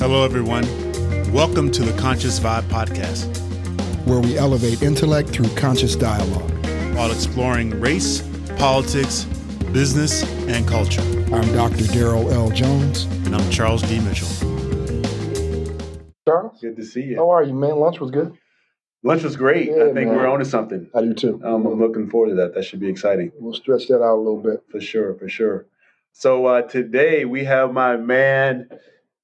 Hello, everyone. Welcome to the Conscious Vibe Podcast, where we elevate intellect through conscious dialogue while exploring race, politics, business, and culture. I'm Dr. Daryl L. Jones. And I'm Charles D. Mitchell. Charles? Good to see you. How are you, man? Lunch was good. Lunch was great. Yeah, I think man. we're on to something. I do too. Um, I'm looking forward to that. That should be exciting. We'll stretch that out a little bit. For sure, for sure. So uh, today we have my man,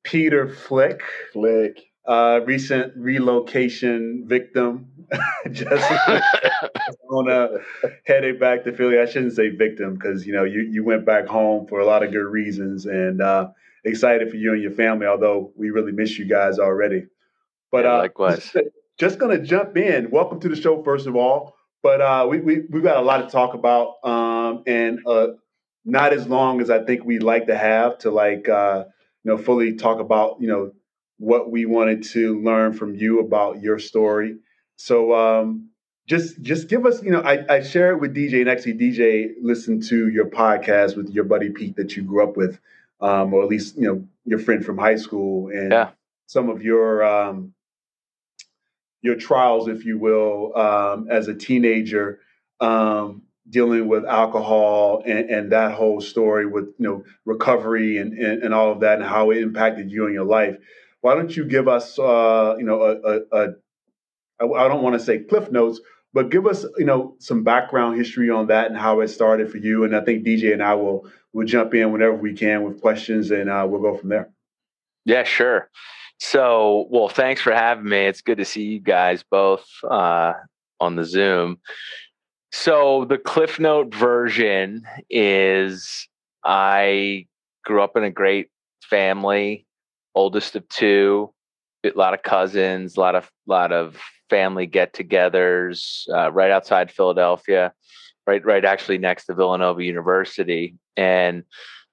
Peter Flick. Flick. Uh, recent relocation victim. Just on a headed back to Philly. I shouldn't say victim because you know you, you went back home for a lot of good reasons and uh, excited for you and your family. Although we really miss you guys already. But yeah, uh, likewise. Just, just gonna jump in. Welcome to the show, first of all. But uh, we we we've got a lot to talk about, um, and uh, not as long as I think we'd like to have to like uh, you know fully talk about you know what we wanted to learn from you about your story. So um, just just give us you know I, I share it with DJ and actually DJ listened to your podcast with your buddy Pete that you grew up with, um, or at least you know your friend from high school and yeah. some of your um, your trials, if you will, um, as a teenager, um, dealing with alcohol and, and, that whole story with you know recovery and, and, and, all of that and how it impacted you in your life. Why don't you give us uh, you know a, a, a I don't want to say cliff notes, but give us you know some background history on that and how it started for you. And I think DJ and I will will jump in whenever we can with questions and uh, we'll go from there. Yeah, sure. So, well, thanks for having me. It's good to see you guys both uh, on the Zoom. So, the Cliff Note version is I grew up in a great family, oldest of two, a lot of cousins, a lot of lot of family get-togethers uh, right outside Philadelphia, right right actually next to Villanova University, and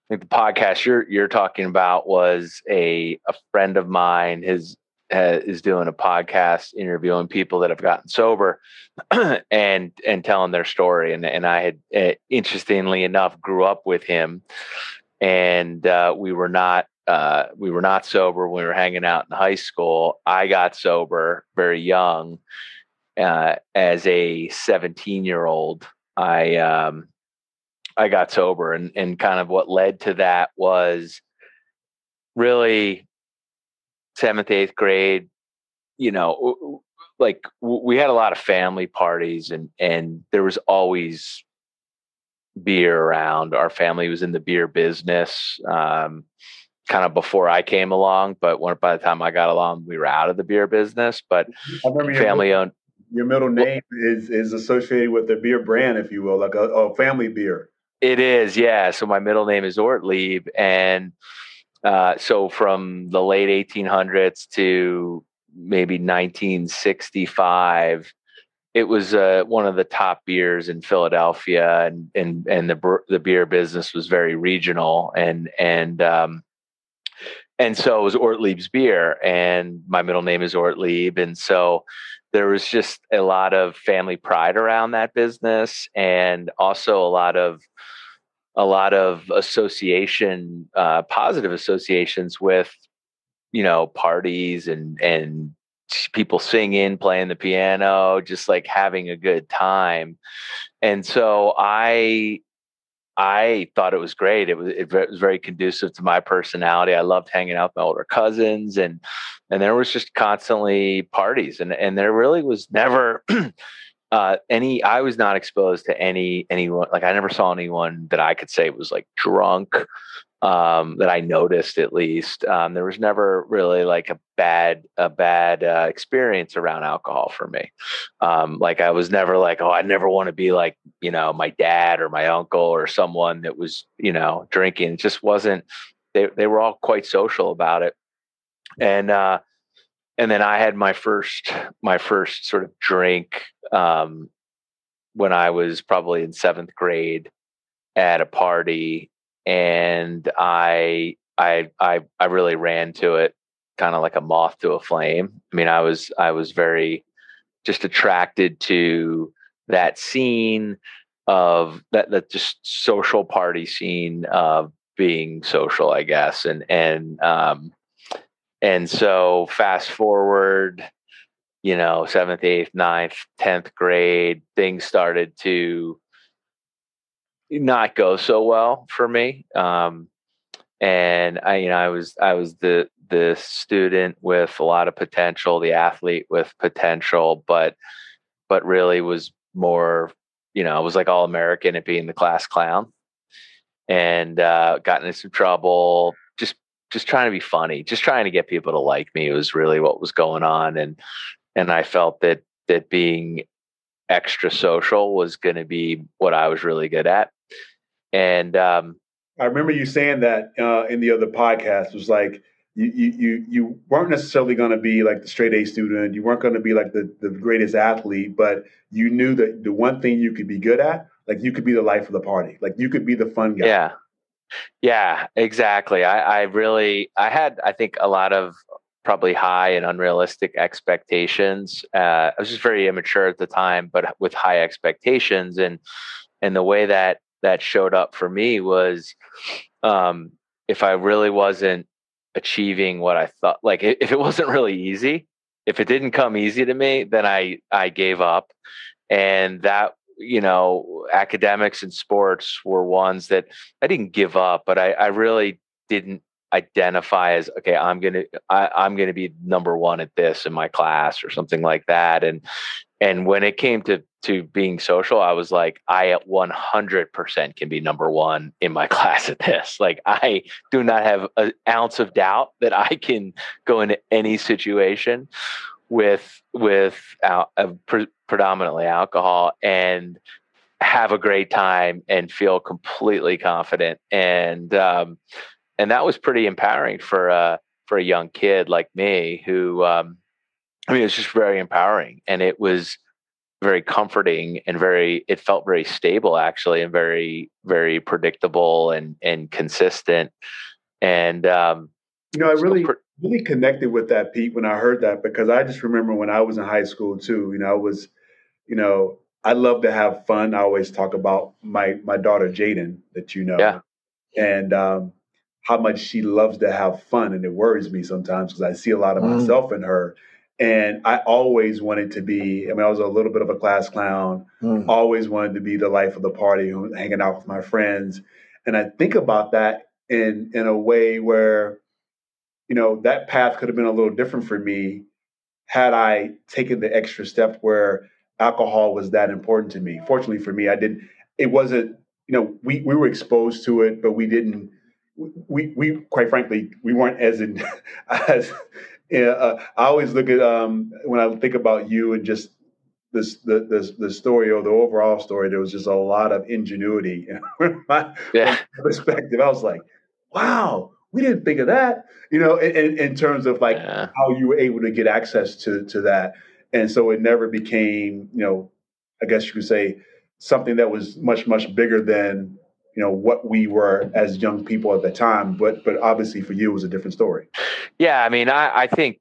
I think the podcast you're you're talking about was a a friend of mine. His uh, is doing a podcast interviewing people that have gotten sober and and telling their story. And and I had uh, interestingly enough grew up with him, and uh, we were not uh, we were not sober when we were hanging out in high school. I got sober very young uh, as a 17 year old. I um, I got sober and and kind of what led to that was really seventh eighth grade you know like we had a lot of family parties and and there was always beer around our family was in the beer business um, kind of before I came along but when, by the time I got along we were out of the beer business but family owned your middle name is is associated with the beer brand if you will like a, a family beer it is, yeah. So my middle name is Ortlieb, and uh, so from the late 1800s to maybe 1965, it was uh, one of the top beers in Philadelphia, and and and the the beer business was very regional, and and um, and so it was Ortlieb's beer, and my middle name is Ortlieb, and so there was just a lot of family pride around that business and also a lot of a lot of association uh, positive associations with you know parties and and people singing playing the piano just like having a good time and so i I thought it was great. It was it was very conducive to my personality. I loved hanging out with my older cousins, and and there was just constantly parties, and and there really was never uh, any. I was not exposed to any anyone. Like I never saw anyone that I could say was like drunk. Um, that I noticed at least. Um, there was never really like a bad a bad uh, experience around alcohol for me. Um, like I was never like, oh, I never want to be like you know my dad or my uncle or someone that was you know drinking. It just wasn't. They they were all quite social about it, and uh, and then I had my first my first sort of drink um, when I was probably in seventh grade at a party and I I I I really ran to it kind of like a moth to a flame. I mean, I was I was very just attracted to that scene of that that just social party scene of being social, I guess, and and um and so fast forward, you know, seventh, eighth, ninth, tenth grade, things started to not go so well for me. Um, and I, you know, I was I was the the student with a lot of potential, the athlete with potential, but but really was more, you know, I was like all American at being the class clown, and uh, got into some trouble. Just trying to be funny, just trying to get people to like me was really what was going on, and and I felt that that being extra social was going to be what I was really good at, and um, I remember you saying that uh, in the other podcast. It was like you you you weren't necessarily going to be like the straight A student. You weren't going to be like the the greatest athlete, but you knew that the one thing you could be good at, like you could be the life of the party. Like you could be the fun guy. Yeah. Yeah, exactly. I, I really, I had, I think, a lot of probably high and unrealistic expectations. Uh, I was just very immature at the time, but with high expectations, and and the way that that showed up for me was, um, if I really wasn't achieving what I thought, like if it wasn't really easy, if it didn't come easy to me, then I I gave up, and that you know academics and sports were ones that I didn't give up, but I, I really didn't identify as okay i'm gonna I, i'm gonna be number one at this in my class or something like that and and when it came to to being social i was like i at 100% can be number one in my class at this like i do not have an ounce of doubt that i can go into any situation with with uh, pre- predominantly alcohol and have a great time and feel completely confident. And um, and that was pretty empowering for a for a young kid like me who um, I mean it was just very empowering and it was very comforting and very it felt very stable actually and very very predictable and and consistent. And um, you know I really really connected with that Pete when I heard that because I just remember when I was in high school too you know I was you know I love to have fun I always talk about my my daughter Jaden that you know yeah. and um, how much she loves to have fun, and it worries me sometimes because I see a lot of mm. myself in her. And I always wanted to be. I mean, I was a little bit of a class clown. Mm. Always wanted to be the life of the party, hanging out with my friends. And I think about that in in a way where, you know, that path could have been a little different for me had I taken the extra step where alcohol was that important to me. Fortunately for me, I didn't. It wasn't. You know, we we were exposed to it, but we didn't we we quite frankly we weren't as in as uh, I always look at um, when I think about you and just this the this the story or the overall story. There was just a lot of ingenuity. my, yeah. perspective, I was like, wow, we didn't think of that. You know, in, in terms of like yeah. how you were able to get access to to that, and so it never became, you know, I guess you could say something that was much much bigger than you know what we were as young people at the time. But but obviously for you it was a different story. Yeah i mean i, I think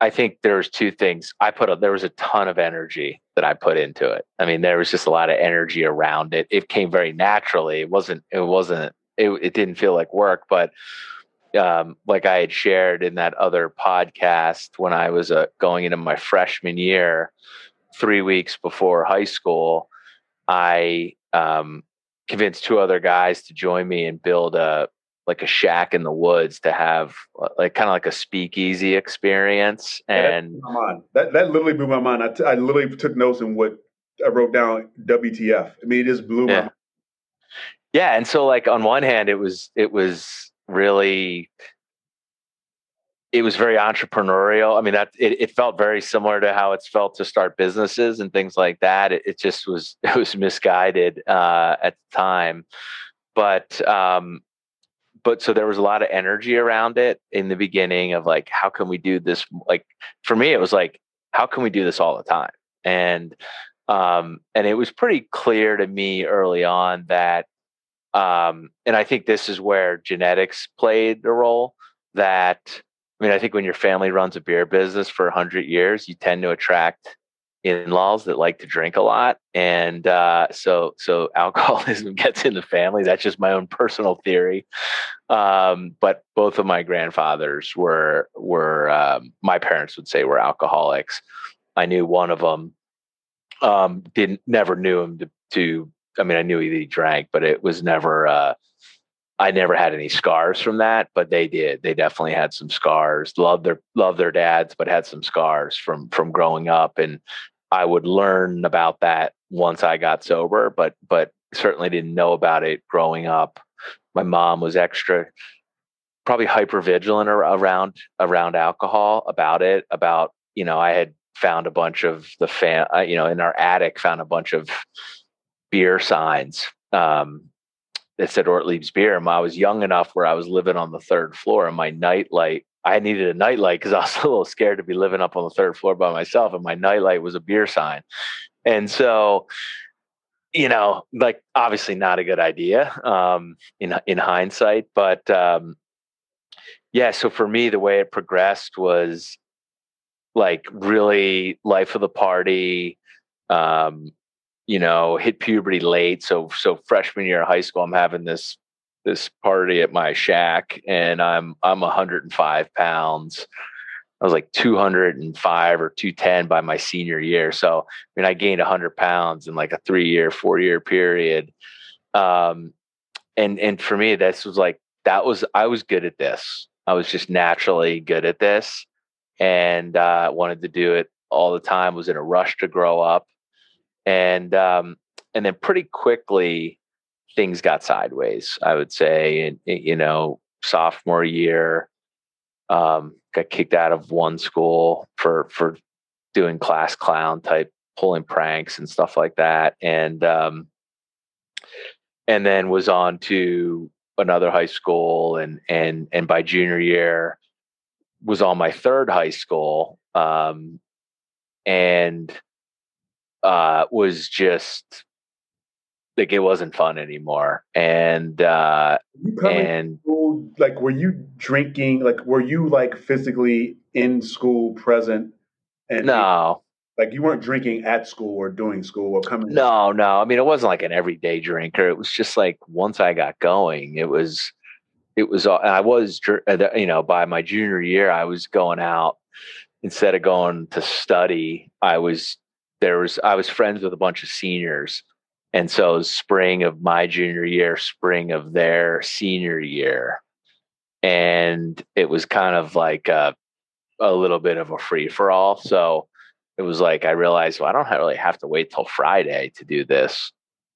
i think there's two things. I put a, there was a ton of energy that i put into it. I mean there was just a lot of energy around it. It came very naturally. It wasn't it wasn't it, it didn't feel like work but um, like I had shared in that other podcast when I was uh, going into my freshman year, three weeks before high school, I um, convinced two other guys to join me and build a like a shack in the woods to have uh, like kind of like a speakeasy experience and yeah, that, that literally blew my mind. I, t- I literally took notes and what i wrote down wtf i mean it just blew yeah. my mind. Yeah and so like on one hand it was it was really it was very entrepreneurial. I mean, that it, it, felt very similar to how it's felt to start businesses and things like that. It, it just was it was misguided uh, at the time, but um, but so there was a lot of energy around it in the beginning of like, how can we do this? Like for me, it was like, how can we do this all the time? And um, and it was pretty clear to me early on that, um, and I think this is where genetics played a role that I mean, I think when your family runs a beer business for 100 years, you tend to attract, in-laws that like to drink a lot. And uh, so so alcoholism gets in the family. That's just my own personal theory. Um, but both of my grandfathers were were um, my parents would say were alcoholics. I knew one of them um, didn't never knew him to, to i mean i knew he drank but it was never uh, I never had any scars from that, but they did. They definitely had some scars. Love their love their dads, but had some scars from from growing up. And I would learn about that once I got sober, but but certainly didn't know about it growing up. My mom was extra, probably hyper vigilant around around alcohol about it. About you know, I had found a bunch of the fan, uh, you know, in our attic, found a bunch of beer signs um, that said Ortlieb's beer. And I was young enough where I was living on the third floor and my nightlight, I needed a nightlight because I was a little scared to be living up on the third floor by myself. And my nightlight was a beer sign. And so, you know, like obviously not a good idea um, in in hindsight, but um, yeah. So for me, the way it progressed was like really life of the party, um, you know, hit puberty late. So so freshman year of high school, I'm having this this party at my shack, and I'm I'm 105 pounds. I was like 205 or 210 by my senior year. So I mean, I gained 100 pounds in like a three year, four year period. Um, and and for me, this was like that was I was good at this. I was just naturally good at this, and uh, wanted to do it all the time. Was in a rush to grow up and um, and then pretty quickly things got sideways. I would say, and you know, sophomore year, um, got kicked out of one school for for doing class clown type pulling pranks and stuff like that, and um, and then was on to another high school, and and and by junior year was on my third high school, um, and uh, was just like it wasn't fun anymore. And uh, and school, like, were you drinking? Like, were you like physically in school present? And no, like you weren't drinking at school or doing school or coming. No, no. I mean, it wasn't like an everyday drinker. It was just like once I got going, it was, it was. I was, uh, you know, by my junior year, I was going out instead of going to study. I was there was I was friends with a bunch of seniors. And so spring of my junior year, spring of their senior year. And it was kind of like a, a little bit of a free for all. So it was like I realized, well, I don't really have to wait till Friday to do this.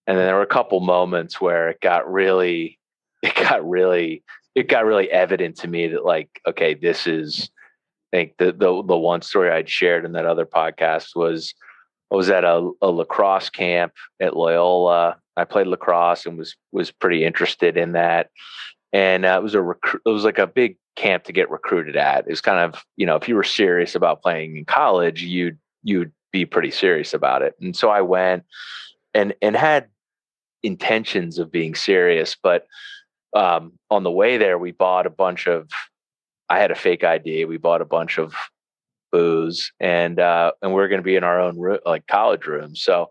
And then there were a couple moments where it got really, it got really, it got really evident to me that like, okay, this is I think the the the one story I'd shared in that other podcast was I was at a, a lacrosse camp at Loyola. I played lacrosse and was was pretty interested in that. And uh, it was a recruit. It was like a big camp to get recruited at. It was kind of you know if you were serious about playing in college, you'd you'd be pretty serious about it. And so I went and and had intentions of being serious, but um, on the way there, we bought a bunch of. I had a fake ID. We bought a bunch of booze and uh, and we're going to be in our own like college room. So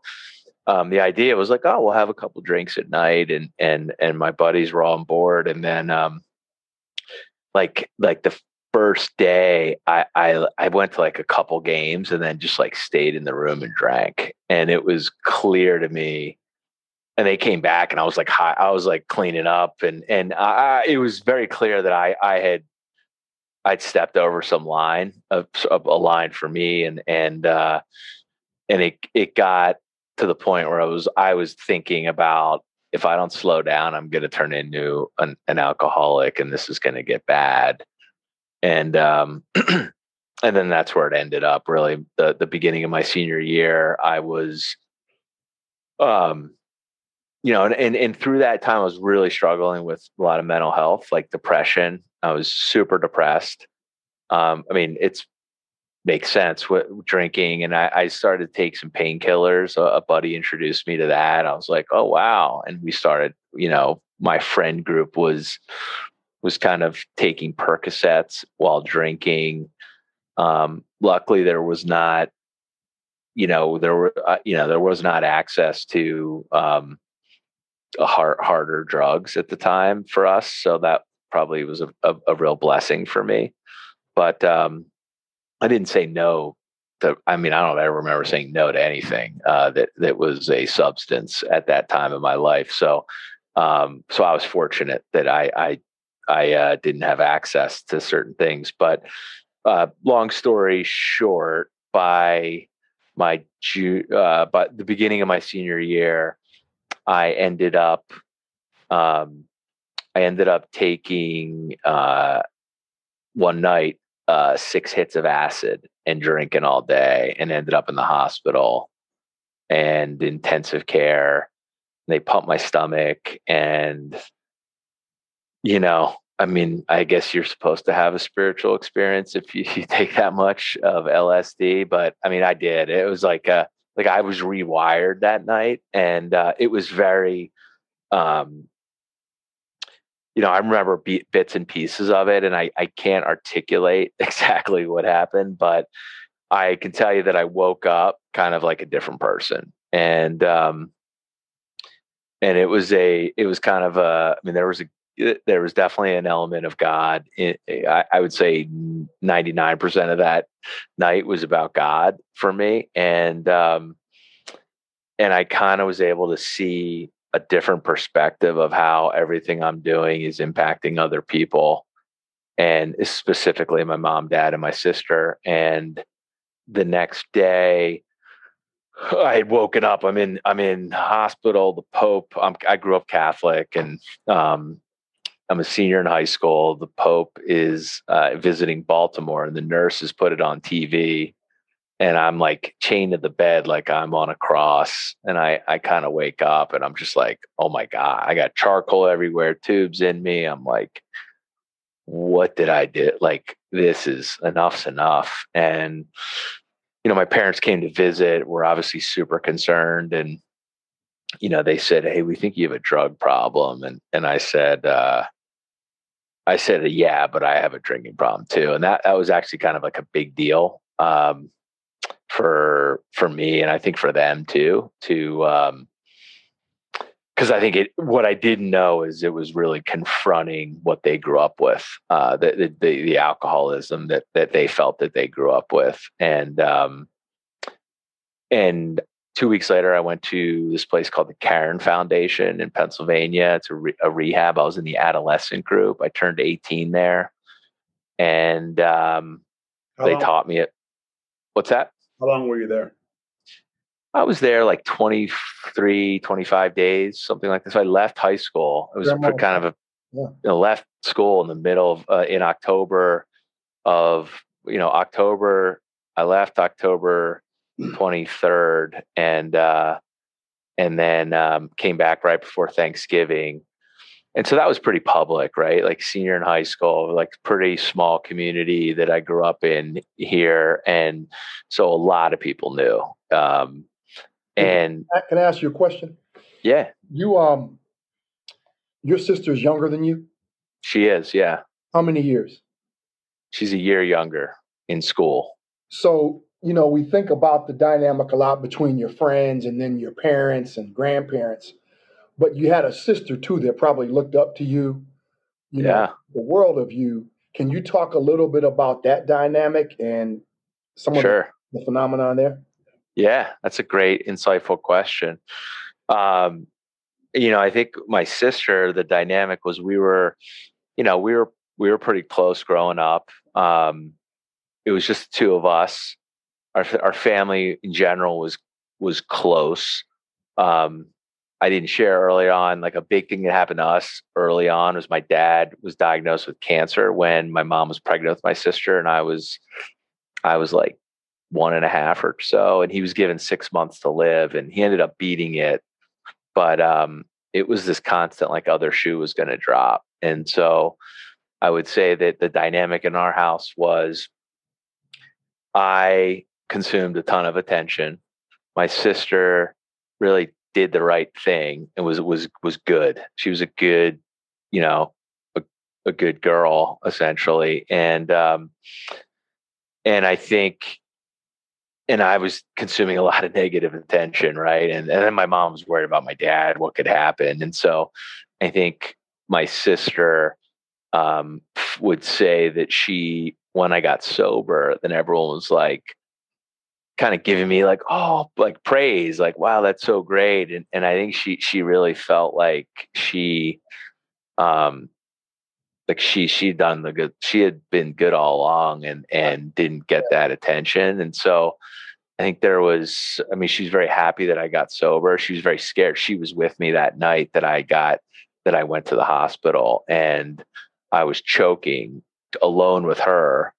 um, the idea was like, oh, we'll have a couple drinks at night, and and and my buddies were all on board. And then um, like like the first day, I I I went to like a couple games, and then just like stayed in the room and drank. And it was clear to me. And they came back, and I was like, hi, I was like cleaning up, and and I, it was very clear that I I had I'd stepped over some line of, of a line for me, and and uh, and it it got to the point where I was I was thinking about if I don't slow down, I'm going to turn into an, an alcoholic, and this is going to get bad. And um, and then that's where it ended up. Really, the the beginning of my senior year, I was, um, you know, and, and and through that time, I was really struggling with a lot of mental health, like depression I was super depressed. Um, I mean, it's makes sense with drinking, and I, I started to take some painkillers. A, a buddy introduced me to that. I was like, oh wow! And we started. You know, my friend group was was kind of taking Percocets while drinking. Um, luckily, there was not you know there were uh, you know there was not access to um, hard, harder drugs at the time for us, so that probably was a, a, a real blessing for me. But um, I didn't say no to, I mean, I don't ever remember saying no to anything uh, that that was a substance at that time in my life. So, um, so I was fortunate that I I, I uh, didn't have access to certain things. But uh, long story short, by my Ju- uh, by the beginning of my senior year, I ended up um, I ended up taking uh, one night uh, six hits of acid and drinking all day and ended up in the hospital and intensive care. They pumped my stomach and, you know, I mean, I guess you're supposed to have a spiritual experience if you, you take that much of LSD, but I mean, I did. It was like a, like I was rewired that night and uh, it was very um, you know, I remember bits and pieces of it, and I, I can't articulate exactly what happened, but I can tell you that I woke up kind of like a different person, and um, and it was a, it was kind of a, I mean, there was a, there was definitely an element of God. I, I would say ninety nine percent of that night was about God for me, and um, and I kind of was able to see a different perspective of how everything I'm doing is impacting other people and specifically my mom, dad, and my sister. And the next day, I had woken up. I'm in. I'm in hospital. The Pope. I'm, i grew up Catholic, and um, I'm a senior in high school. The Pope is uh, visiting Baltimore, and the nurses put it on TV and I'm like chained to the bed like I'm on a cross. And I, I kind of wake up and I'm just like, oh my God, I got charcoal everywhere, tubes in me. I'm like, what did I do? Like, this is enough's enough. And, you know, my parents came to visit. We're obviously super concerned. And, you know, they said, Hey, we think you have a drug problem. And, and I said, uh, I said, yeah, but I have a drinking problem too. And that, that was actually kind of like a big deal. Um, for for me and I think for them too to um because I think it what I didn't know is it was really confronting what they grew up with uh the the, the alcoholism that that they felt that they grew up with and um and two weeks later I went to this place called the Caron Foundation in Pennsylvania it's a, re- a rehab I was in the adolescent group I turned 18 there and um they taught me it what's that how long were you there? I was there like 23, 25 days, something like this. I left high school. It was kind of a yeah. you know, left school in the middle of uh, in October of you know October. I left October 23rd and uh, and then um, came back right before Thanksgiving. And so that was pretty public right? Like senior in high school like pretty small community that i grew up in here and so a lot of people knew um and can i ask you a question? Yeah. You um your sister's younger than you? She is yeah. How many years? She's a year younger in school. So you know we think about the dynamic a lot between your friends and then your parents and grandparents but you had a sister too that probably looked up to you, you know, yeah. the world of you. Can you talk a little bit about that dynamic and some of sure. the, the phenomenon there? Yeah, that's a great, insightful question. Um, you know, I think my sister, the dynamic was we were, you know, we were we were pretty close growing up. Um, it was just two of us. Our our family in general was was close. Um, I didn't share early on. Like a big thing that happened to us early on was my dad was diagnosed with cancer when my mom was pregnant with my sister, and I was, I was like one and a half or so, and he was given six months to live, and he ended up beating it. But um, it was this constant like other shoe was going to drop, and so I would say that the dynamic in our house was I consumed a ton of attention. My sister really did the right thing and was was was good. She was a good, you know, a, a good girl essentially, and um, and I think and I was consuming a lot of negative attention, right? And and then my mom was worried about my dad, what could happen, and so I think my sister um, would say that she, when I got sober, then everyone was like, kind of giving me like, oh, like praise, like, wow, that's so great, and and I think she she really felt like she, um, like she she'd done the good, she had been good all along, and and didn't get that attention, and so. I think there was, I mean, she's very happy that I got sober. She was very scared. She was with me that night that I got, that I went to the hospital and I was choking alone with her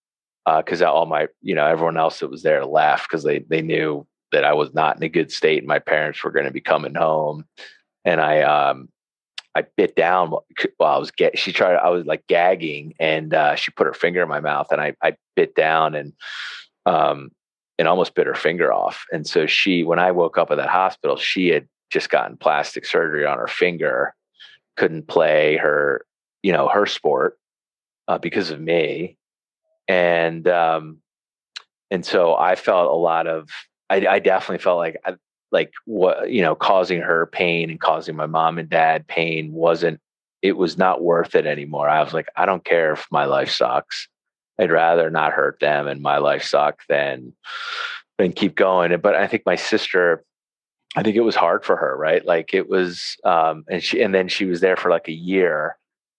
because uh, all my, you know, everyone else that was there left because they they knew that I was not in a good state and my parents were going to be coming home. And I, um, I bit down while I was get. She tried. I was like gagging, and uh, she put her finger in my mouth, and I I bit down and um and almost bit her finger off. And so she, when I woke up at that hospital, she had just gotten plastic surgery on her finger, couldn't play her you know her sport uh, because of me and um and so i felt a lot of i, I definitely felt like I, like what you know causing her pain and causing my mom and dad pain wasn't it was not worth it anymore. I was like i don't care if my life sucks. I'd rather not hurt them and my life suck than than keep going. But i think my sister i think it was hard for her right? Like it was um and she and then she was there for like a year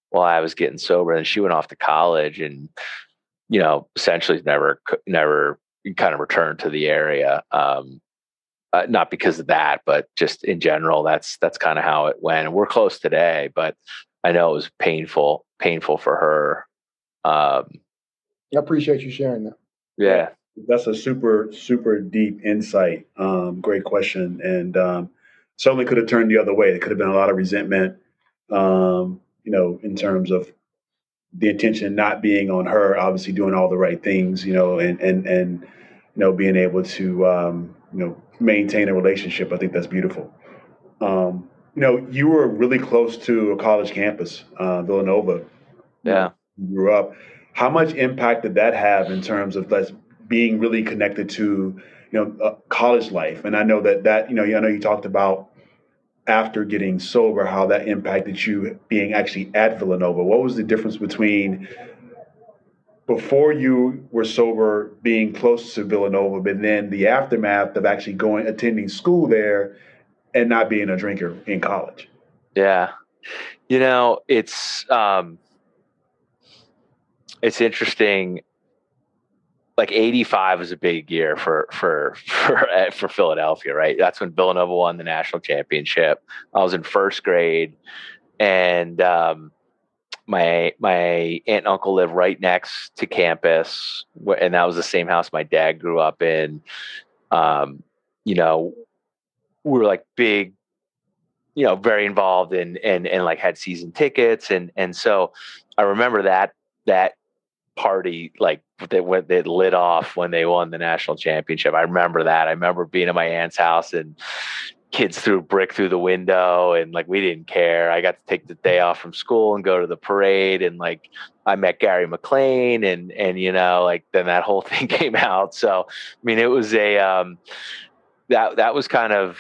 while I was getting sober. And she went off to college and, you know, essentially never, never kind of returned to the area. Um, uh, not because of that, but just in general, that's, that's kind of how it went. And we're close today, but I know it was painful, painful for her. Um, I appreciate you sharing that. Yeah. That's a super, super deep insight. Um, great question. And, um, certainly could have turned the other way. It could have been a lot of resentment. Um, you know, in terms of the intention not being on her, obviously doing all the right things, you know, and and and you know being able to um, you know maintain a relationship. I think that's beautiful. Um, you know, you were really close to a college campus, uh, Villanova. Yeah, grew up. How much impact did that have in terms of like being really connected to you know uh, college life? And I know that that you know I know you talked about after getting sober, how that impacted you being actually at Villanova. What was the difference between before you were sober, being close to Villanova, but then the aftermath of actually going attending school there and not being a drinker in college? Yeah, you know, it's um, it's interesting like 85 was a big year for for for for Philadelphia, right? That's when Villanova won the national championship. I was in first grade, and um, my my aunt and uncle lived right next to campus, and that was the same house my dad grew up in. Um, you know, we were like big, you know, very involved in and and like had season tickets, and and so I remember that that party like that went that lit off when they won the national championship. I remember that. I remember being at my aunt's house and kids threw brick through the window and like we didn't care. I got to take the day off from school and go to the parade and like I met Gary McLain and and you know like then that whole thing came out. So I mean it was a um that that was kind of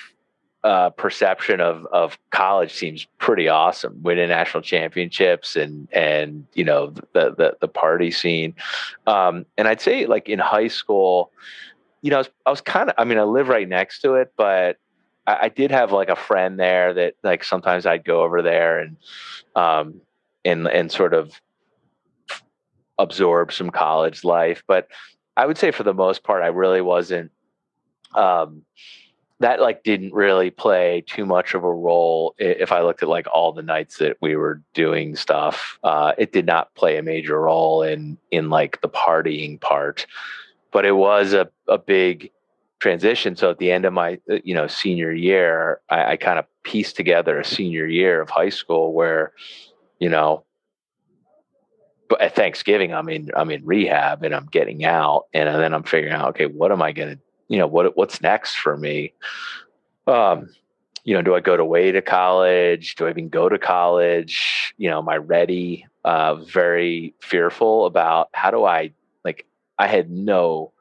uh, perception of of college seems pretty awesome, winning national championships and and you know the the, the party scene. Um, and I'd say like in high school, you know, I was, was kind of I mean I live right next to it, but I, I, did have like a friend there that like sometimes I'd go over there and um, and and sort of absorb some college life. But I would say for the most part, I really wasn't. Um, that like didn't really play too much of a role if i looked at like all the nights that we were doing stuff uh, it did not play a major role in in like the partying part. But it was a, a big transition so at the end of my uh, you know senior year i, I kind of pieced together a senior year of high school where you know but at thanksgiving i'm in i'm in rehab and i'm getting out and then i'm figuring out okay what am i going to you know what what's next for me um you know do i go to way to college do i even go to college you know am i ready uh very fearful about how do i like i had no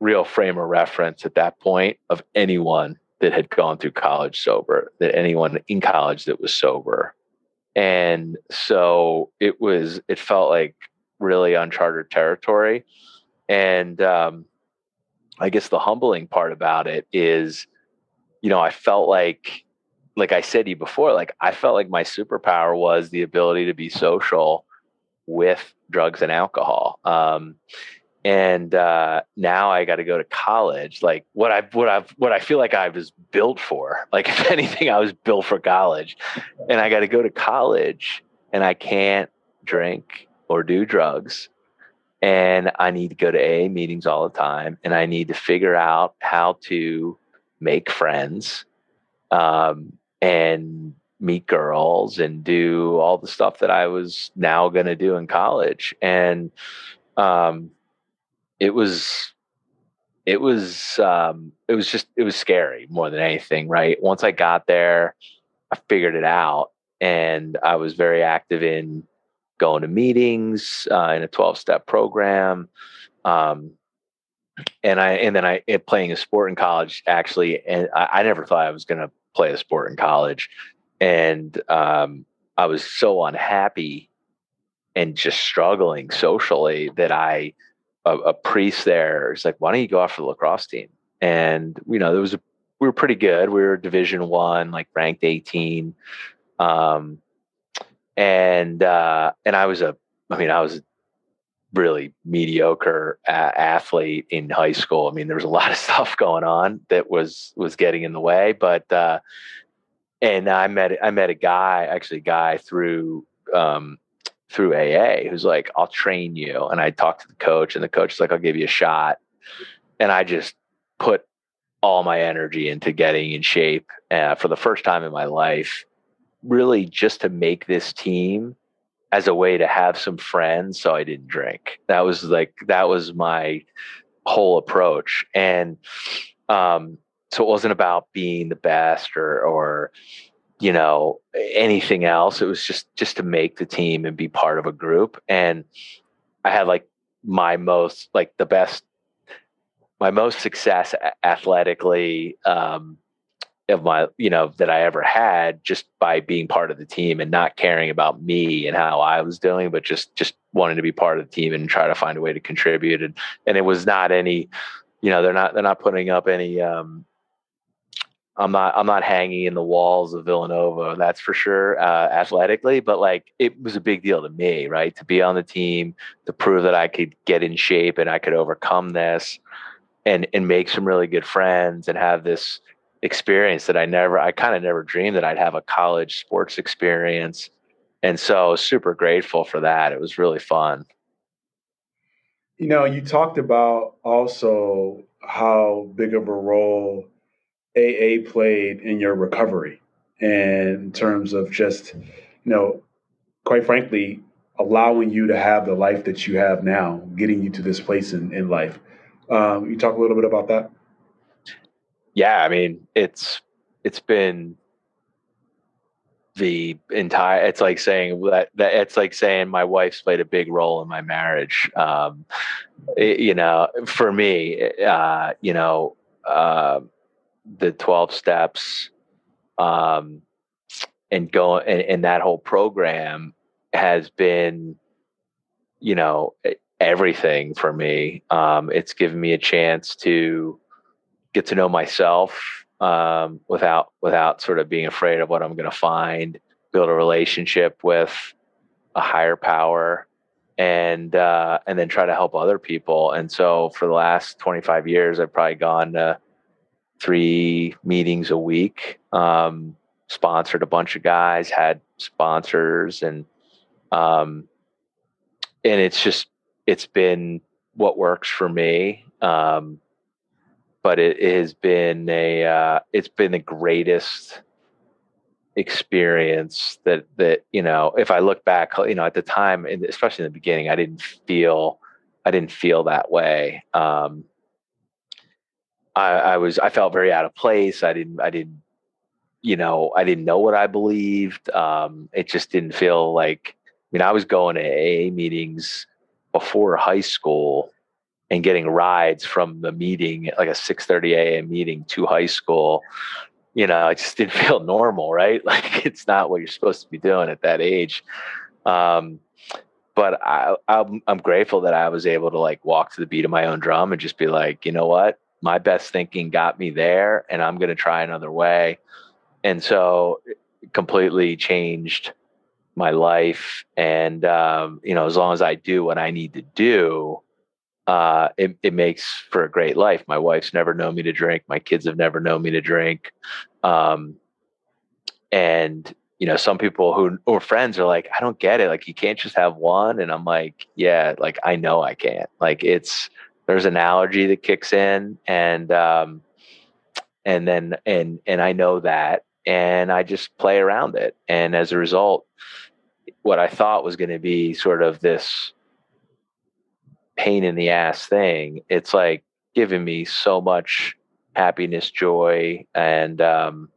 real frame of reference at that point of anyone that had gone through college sober, that anyone in college that was sober. And so it was, it felt like really uncharted territory. And um, I guess the humbling part about it is, you know, I felt like, like I said to you before, like I felt like my superpower was the ability to be social with drugs and alcohol. Um, and uh, now I got to go to college. Like what I what I what I feel like I was built for. Like if anything, I was built for college, and I got to go to college, and I can't drink or do drugs, and I need to go to AA meetings all the time, and I need to figure out how to make friends, um, and meet girls and do all the stuff that I was now going to do in college, and um, it was it was um, it was just it was scary more than anything right? Once i got there i figured it out and i was very active in going to meetings uh, in a 12 step program um, and i and then i playing a sport in college actually and i, I never thought i was going to play a sport in college and um, i was so unhappy and just struggling socially that i a, a priest there. He's like, why don't you go after the lacrosse team? And you know, there was a, we were pretty good. We were Division One, like ranked 18. Um, and uh, and I was a, I mean, I was really mediocre a- athlete in high school. I mean, there was a lot of stuff going on that was was getting in the way, but uh, and I met I met a guy, actually, a guy through um, through AA who's like, I'll train you. And I talked to the coach, and the coach is like, I'll give you a shot. And I just put all my energy into getting in shape uh, for the first time in my life, really just to make this team as a way to have some friends so I didn't drink. That was like, that was my whole approach. And um, so it wasn't about being the best or, or, you know anything else it was just just to make the team and be part of a group and i had like my most like the best my most success athletically um of my you know that i ever had just by being part of the team and not caring about me and how i was doing but just just wanting to be part of the team and try to find a way to contribute and and it was not any you know they're not they're not putting up any um I'm not I'm not hanging in the walls of Villanova, that's for sure, uh, athletically. But like it was a big deal to me, right? To be on the team, to prove that I could get in shape and I could overcome this, and and make some really good friends and have this experience that I never I kind of never dreamed that I'd have a college sports experience. And so super grateful for that. It was really fun. You know, you talked about also how big of a role AA played in your recovery in terms of just, you know, quite frankly, allowing you to have the life that you have now, getting you to this place in, in life. Um, you talk a little bit about that? Yeah, I mean, it's it's been the entire it's like saying that, that it's like saying my wife's played a big role in my marriage. Um it, you know for me uh you know uh, the 12 steps um, and go and, and that whole program has been you know everything for me. Um, it's given me a chance to get to know myself um, without without sort of being afraid of what i'm going to find build a relationship with a higher power and uh, and then try to help other people and so for the last 25 years i've probably gone to three meetings a week. Um, sponsored a bunch of guys, had sponsors, and um, and it's just it's been what works for me. Um, but it, it, has been a uh, it's been the greatest experience that that you know if I look back, you know, at the time, especially in the beginning, I didn't feel I didn't feel that way. Um, I, I was I felt very out of place. I didn't I didn't you know I didn't know what I believed. Um, it just didn't feel like. I mean, I was going to AA meetings before high school, and getting rides from the meeting, like a 6:30 a.m. meeting to high school, you know, it just didn't feel normal, right? Like it's not what you're supposed to be doing at that age. Um, but I, I'm, I'm grateful that I was able to like walk to the beat of my own drum and just be like, you know what, my best thinking got me there, and I'm going to try another way. And so, completely changed my life. And um, you know, as long as I do what I need to do, uh, it, it makes for a great life. My wife's never known me to drink. My kids have never known me to drink. Um, and you know, some people who or friends are like, I don't get it. Like, you can't just have one. And I'm like, yeah, like I know I can't. Like, it's there's an allergy that kicks in, and um, and then and and I know that, and I just play around it. And as a result, what I thought was going to be sort of this pain in the ass thing, it's like giving me so much happiness, joy, and um,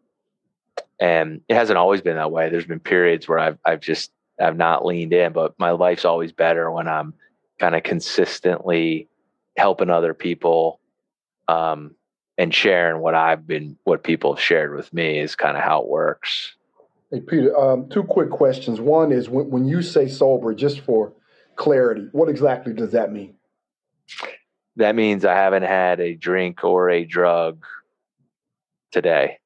and it hasn't always been that way. There's been periods where I've I've just I've not leaned in, but my life's always better when I'm kind of consistently helping other people um, and sharing what I've been what people have shared with me is kind of how it works. Hey Peter, um, two quick questions. One is when, when you say sober, just for clarity, what exactly does that mean? That means I haven't had a drink or a drug today.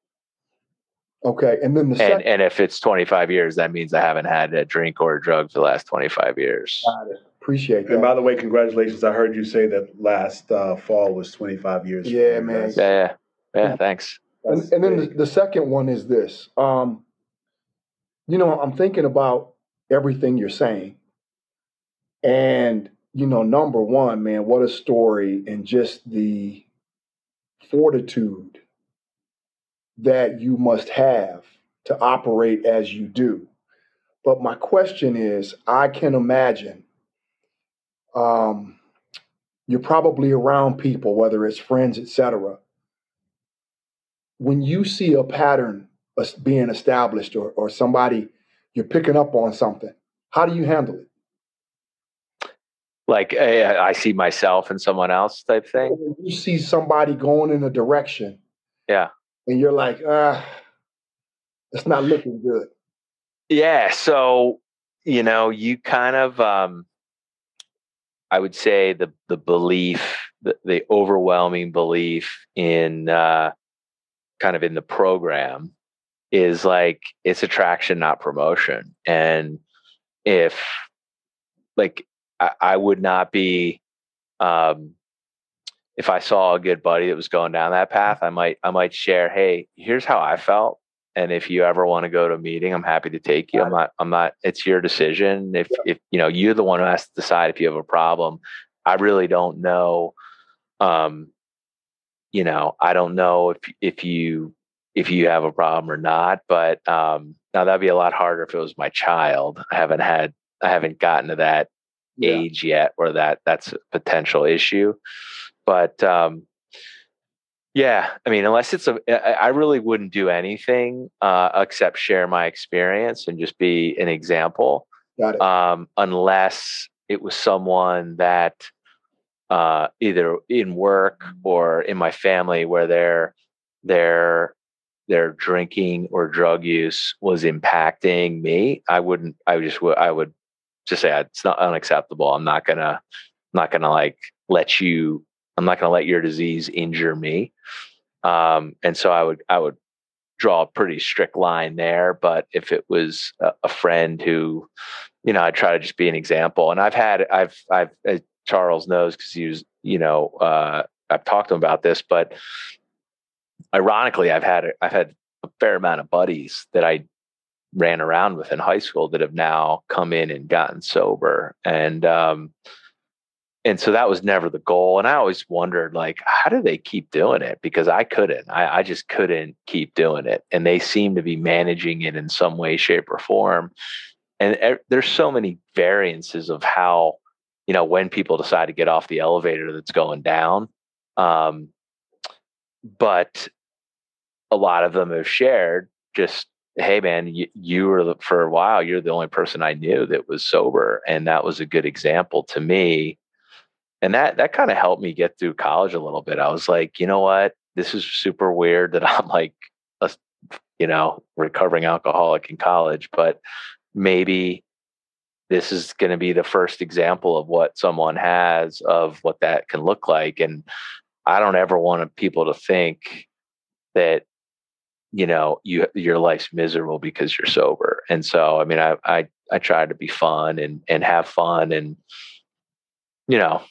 Okay, and then the and, and if it's 25 years, that means I haven't had a drink or a drug for the last 25 years. Got it. Appreciate that. And by the way, congratulations! I heard you say that last uh, fall was 25 years. Yeah, man. Yeah, yeah, yeah. Thanks. And, and, then the, the, second one is this. Um, you know, I'm thinking about everything you're saying, and you know, number one, man, what a story, and just the fortitude that you must have to operate as you do. But my question is I can imagine um, you're probably around people, whether it's friends, etc. When you see a pattern being established or, or somebody you're picking up on something, how do you handle it? Like I see myself and someone else type thing. You see somebody going in a direction, yeah, and you're like, ah, it's not looking good. Yeah. So, you know, you kind of, um, I would say the the belief, the, the overwhelming belief in uh, kind of in the program is like it's attraction, not promotion. And if like I, I would not be um, if I saw a good buddy that was going down that path, I might I might share, hey, here's how I felt. And if you ever want to go to a meeting, I'm happy to take you. I'm not I'm not it's your decision. If if you know you're the one who has to decide if you have a problem. I really don't know um you know, I don't know if if you if you have a problem or not, but um now that'd be a lot harder if it was my child. I haven't had I haven't gotten to that yeah. age yet where that that's a potential issue. But um, yeah, I mean, unless it's a, I really wouldn't do anything uh, except share my experience and just be an example. Got it. Um, unless it was someone that uh, either in work or in my family where their their their drinking or drug use was impacting me, I wouldn't. I just would just I would just say it's not unacceptable. I'm not gonna I'm not gonna like let you I'm not to let your disease injure me. Um, and so I would I would draw a pretty strict line there. But if it was a, a friend who, you know, I try to just be an example. And I've had I've I've uh, Charles knows because he was you know uh, I've talked to him about this, but ironically, I've had I've had a fair amount of buddies that I ran around with in high school that have now come in and gotten sober and um, and so that was never the goal. And I always wondered, like, how do they keep doing it? Because I couldn't. I, I just couldn't keep doing it. And they seem to be managing it in some way, shape, or form. And er, there's so many variances of how, you know, when people decide to get off the elevator that's going down. Um, but a lot of them have shared just hey man you, you were for a while you're the only person i knew that was sober and that was a good example to me. And that that kind of helped me get through college a little bit. I was like, you know what, this is super weird that I'm like a you know recovering alcoholic in college, but maybe this is going to be the first example of what someone has of what that can look like. And i don't ever want people to think that you know you your life's miserable because you're sober. And so i mean i i i try to be fun and and have fun and you know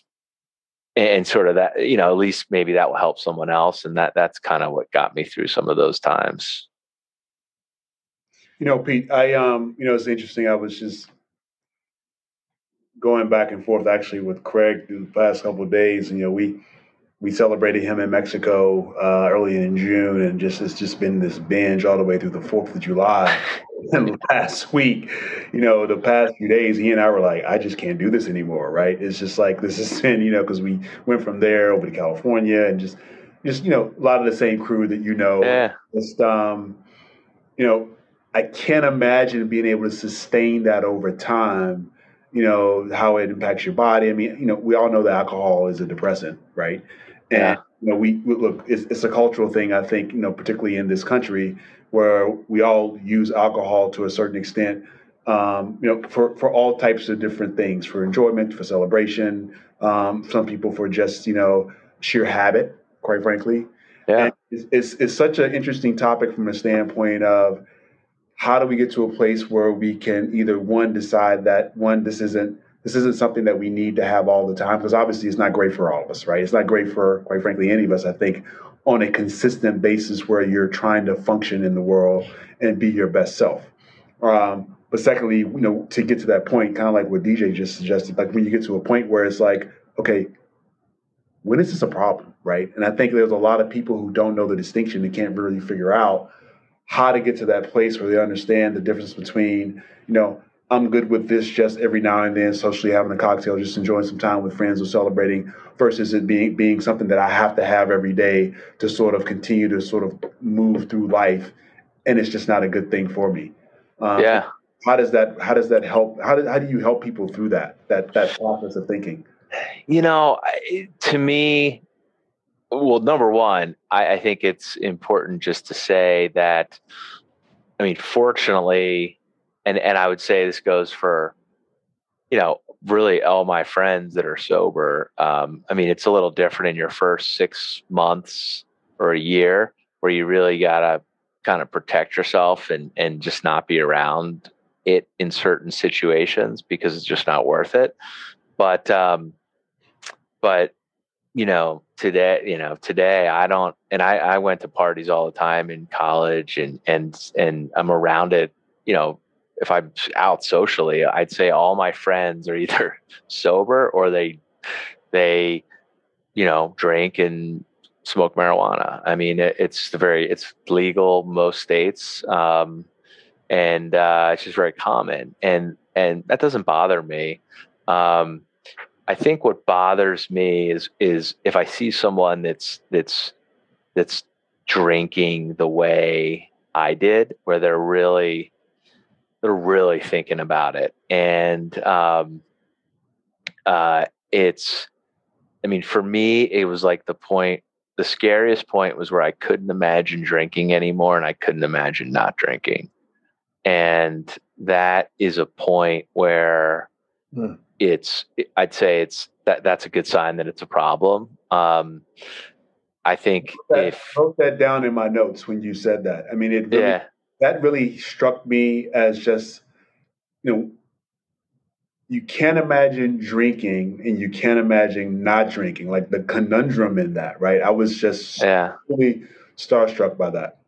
and sort of that you know at least maybe that will help someone else. And that that's kind of what got me through some of those times. You know pete i um you know it's interesting. I was just going back and forth actually with Craig through the past couple of days. And, you know, we we celebrated him in Mexico uh, early in June, and just it's just been this binge all the way through the Fourth of July. and last week, you know, the past few days, he and I were like, I just can't do this anymore, right? It's just like this has been, you know, because we went from there over to California and just, just you know, a lot of the same crew that you know. Yeah. Just, um, you know, I can't imagine being able to sustain that over time you know, how it impacts your body. I mean, you know, we all know that alcohol is a depressant, right? And, yeah. you know, we, we look, it's, it's, a cultural thing, I think, you know, particularly in this country where we all use alcohol to a certain extent, um, you know, for, for all types of different things, for enjoyment, for celebration, um, some people for just, you know, sheer habit, quite frankly. Yeah. It's, it's, it's such an interesting topic from a standpoint of, how do we get to a place where we can either one decide that one this isn't this isn't something that we need to have all the time because obviously it's not great for all of us right? It's not great for quite frankly any of us i think on a consistent basis where you're trying to function in the world and be your best self. Um, but secondly you know to get to that point kind of like what dj just suggested like when you get to a point where it's like okay when is this a problem right? And i think there's a lot of people who don't know the distinction and can't really figure out how to get to that place where they understand the difference between, you know, I'm good with this just every now and then, socially having a cocktail, just enjoying some time with friends or celebrating, versus it being being something that I have to have every day to sort of continue to sort of move through life, and it's just not a good thing for me. Um, yeah. How does that How does that help? How do How do you help people through that that that process of thinking? You know, to me, well, number one, I, I think it's important just to say that, I mean, fortunately, and and I would say this goes for, you know, really all my friends that are sober. Um, I mean, it's a little different in your first six months or a year where you really gotta kind of protect yourself and and just not be around it in certain situations because it's just not worth it. But um, but you know, today, you know, today I don't, and I, I went to parties all the time in college and, and, and I'm around it, you know, if I'm out socially, I'd say all my friends are either sober or they, they, you know, drink and smoke marijuana. I mean, it, it's the very, it's legal most states. Um, and, uh, it's just very common and, and that doesn't bother me. Um, I think what bothers me is is if I see someone that's that's that's drinking the way I did, where they're really they're really thinking about it, and um, uh, it's. I mean, for me, it was like the point. The scariest point was where I couldn't imagine drinking anymore, and I couldn't imagine not drinking, and that is a point where. Hmm it's I'd say it's that that's a good sign that it's a problem. Um, I think I if wrote that down in my notes when you said that. I mean, it really, yeah. That really struck me as just you know you can't imagine drinking and you can't imagine not drinking like the conundrum in that right i was just yeah. really starstruck by that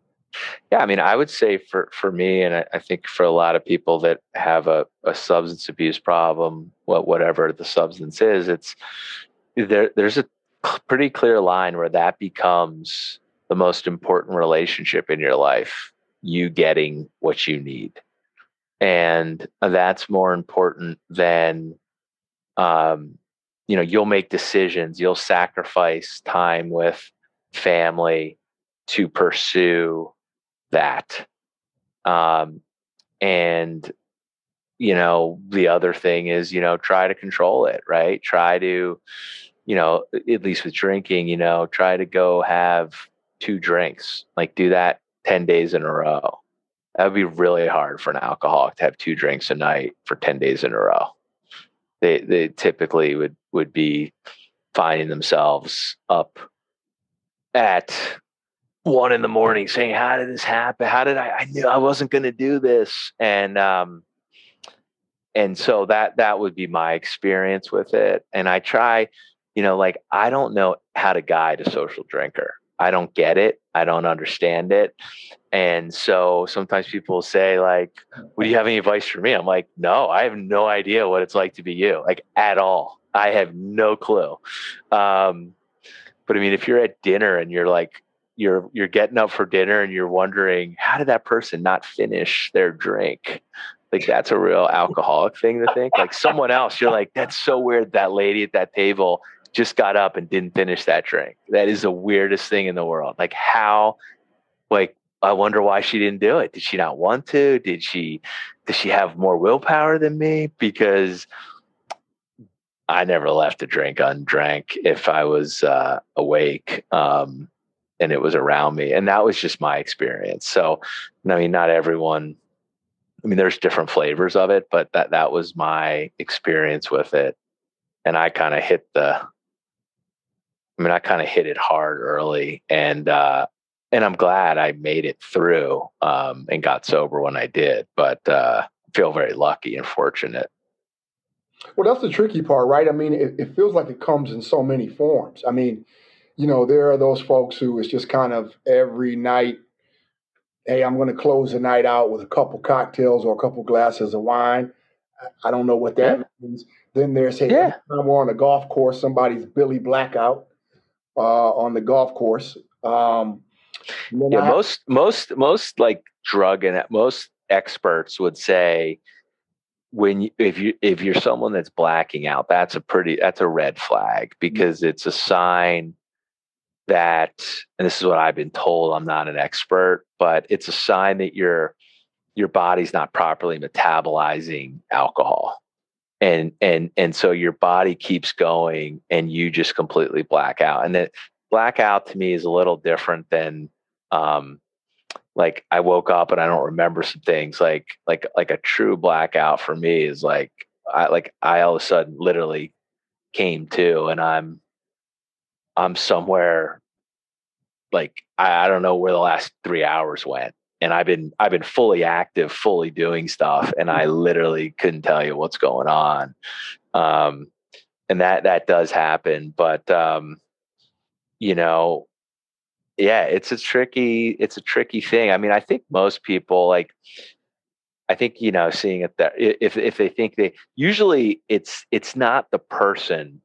yeah, I mean, I would say for for me, and I, I think for a lot of people that have a, a substance abuse problem, what whatever the substance is, it's there. There's a pretty clear line where that becomes the most important relationship in your life. You getting what you need, and that's more important than, um, you know, you'll make decisions. You'll sacrifice time with family to pursue that. Um, and, you know, the other thing is, you know, try to control it, right? Try to, you know, at least with drinking, you know, try to go have two drinks, like do that 10 days in a row. That would be really hard for an alcoholic to have two drinks a night for 10 days in a row. They, they typically would, would be finding themselves up at one in the morning saying, how did this happen? How did I, I knew I wasn't going to do this. And, um, and so that, that would be my experience with it. And I try, you know, like, I don't know how to guide a social drinker. I don't get it. I don't understand it. And so sometimes people say, like, would you have any advice for me? I'm like, no, I have no idea what it's like to be you, like at all. I have no clue. Um, but I mean, if you're at dinner and you're like, you're you're getting up for dinner and you're wondering how did that person not finish their drink like that's a real alcoholic thing to think like someone else you're like that's so weird that lady at that table just got up and didn't finish that drink. That is the weirdest thing in the world. Like how like i wonder why she didn't do it. Did she not want to? Did she does she have more willpower than me? Because i never left a drink undrank if i was uh, awake um, and it was around me. And that was just my experience. So i mean not everyone i mean there's different flavors of it but that that was my experience with it. And i kind of hit the i mean i kind of hit it hard early and uh and i'm glad i made it through um and got sober when i did but uh feel very lucky and fortunate well that's the tricky part right i mean it, it feels like it comes in so many forms i mean you know, there are those folks who is just kind of every night, hey, I'm going to close the night out with a couple cocktails or a couple glasses of wine. I don't know what that yeah. means. Then there's, hey, yeah. we're on a golf course, somebody's Billy Blackout uh, on the golf course. Um, yeah, I, most most most like drug and most experts would say when you, if you if you're someone that's blacking out, that's a pretty that's a red flag mm. because it's a sign that and this is what I've been told, I'm not an expert, but it's a sign that your your body's not properly metabolizing alcohol. And and and so your body keeps going and you just completely black out. And that blackout to me is a little different than um like I woke up and I don't remember some things like like like a true blackout for me is like I like I all of a sudden literally came to and I'm I'm somewhere like I, I don't know where the last three hours went. And I've been I've been fully active, fully doing stuff, and I literally couldn't tell you what's going on. Um, and that that does happen, but um, you know, yeah, it's a tricky it's a tricky thing. I mean, I think most people like I think you know seeing it that if if they think they usually it's it's not the person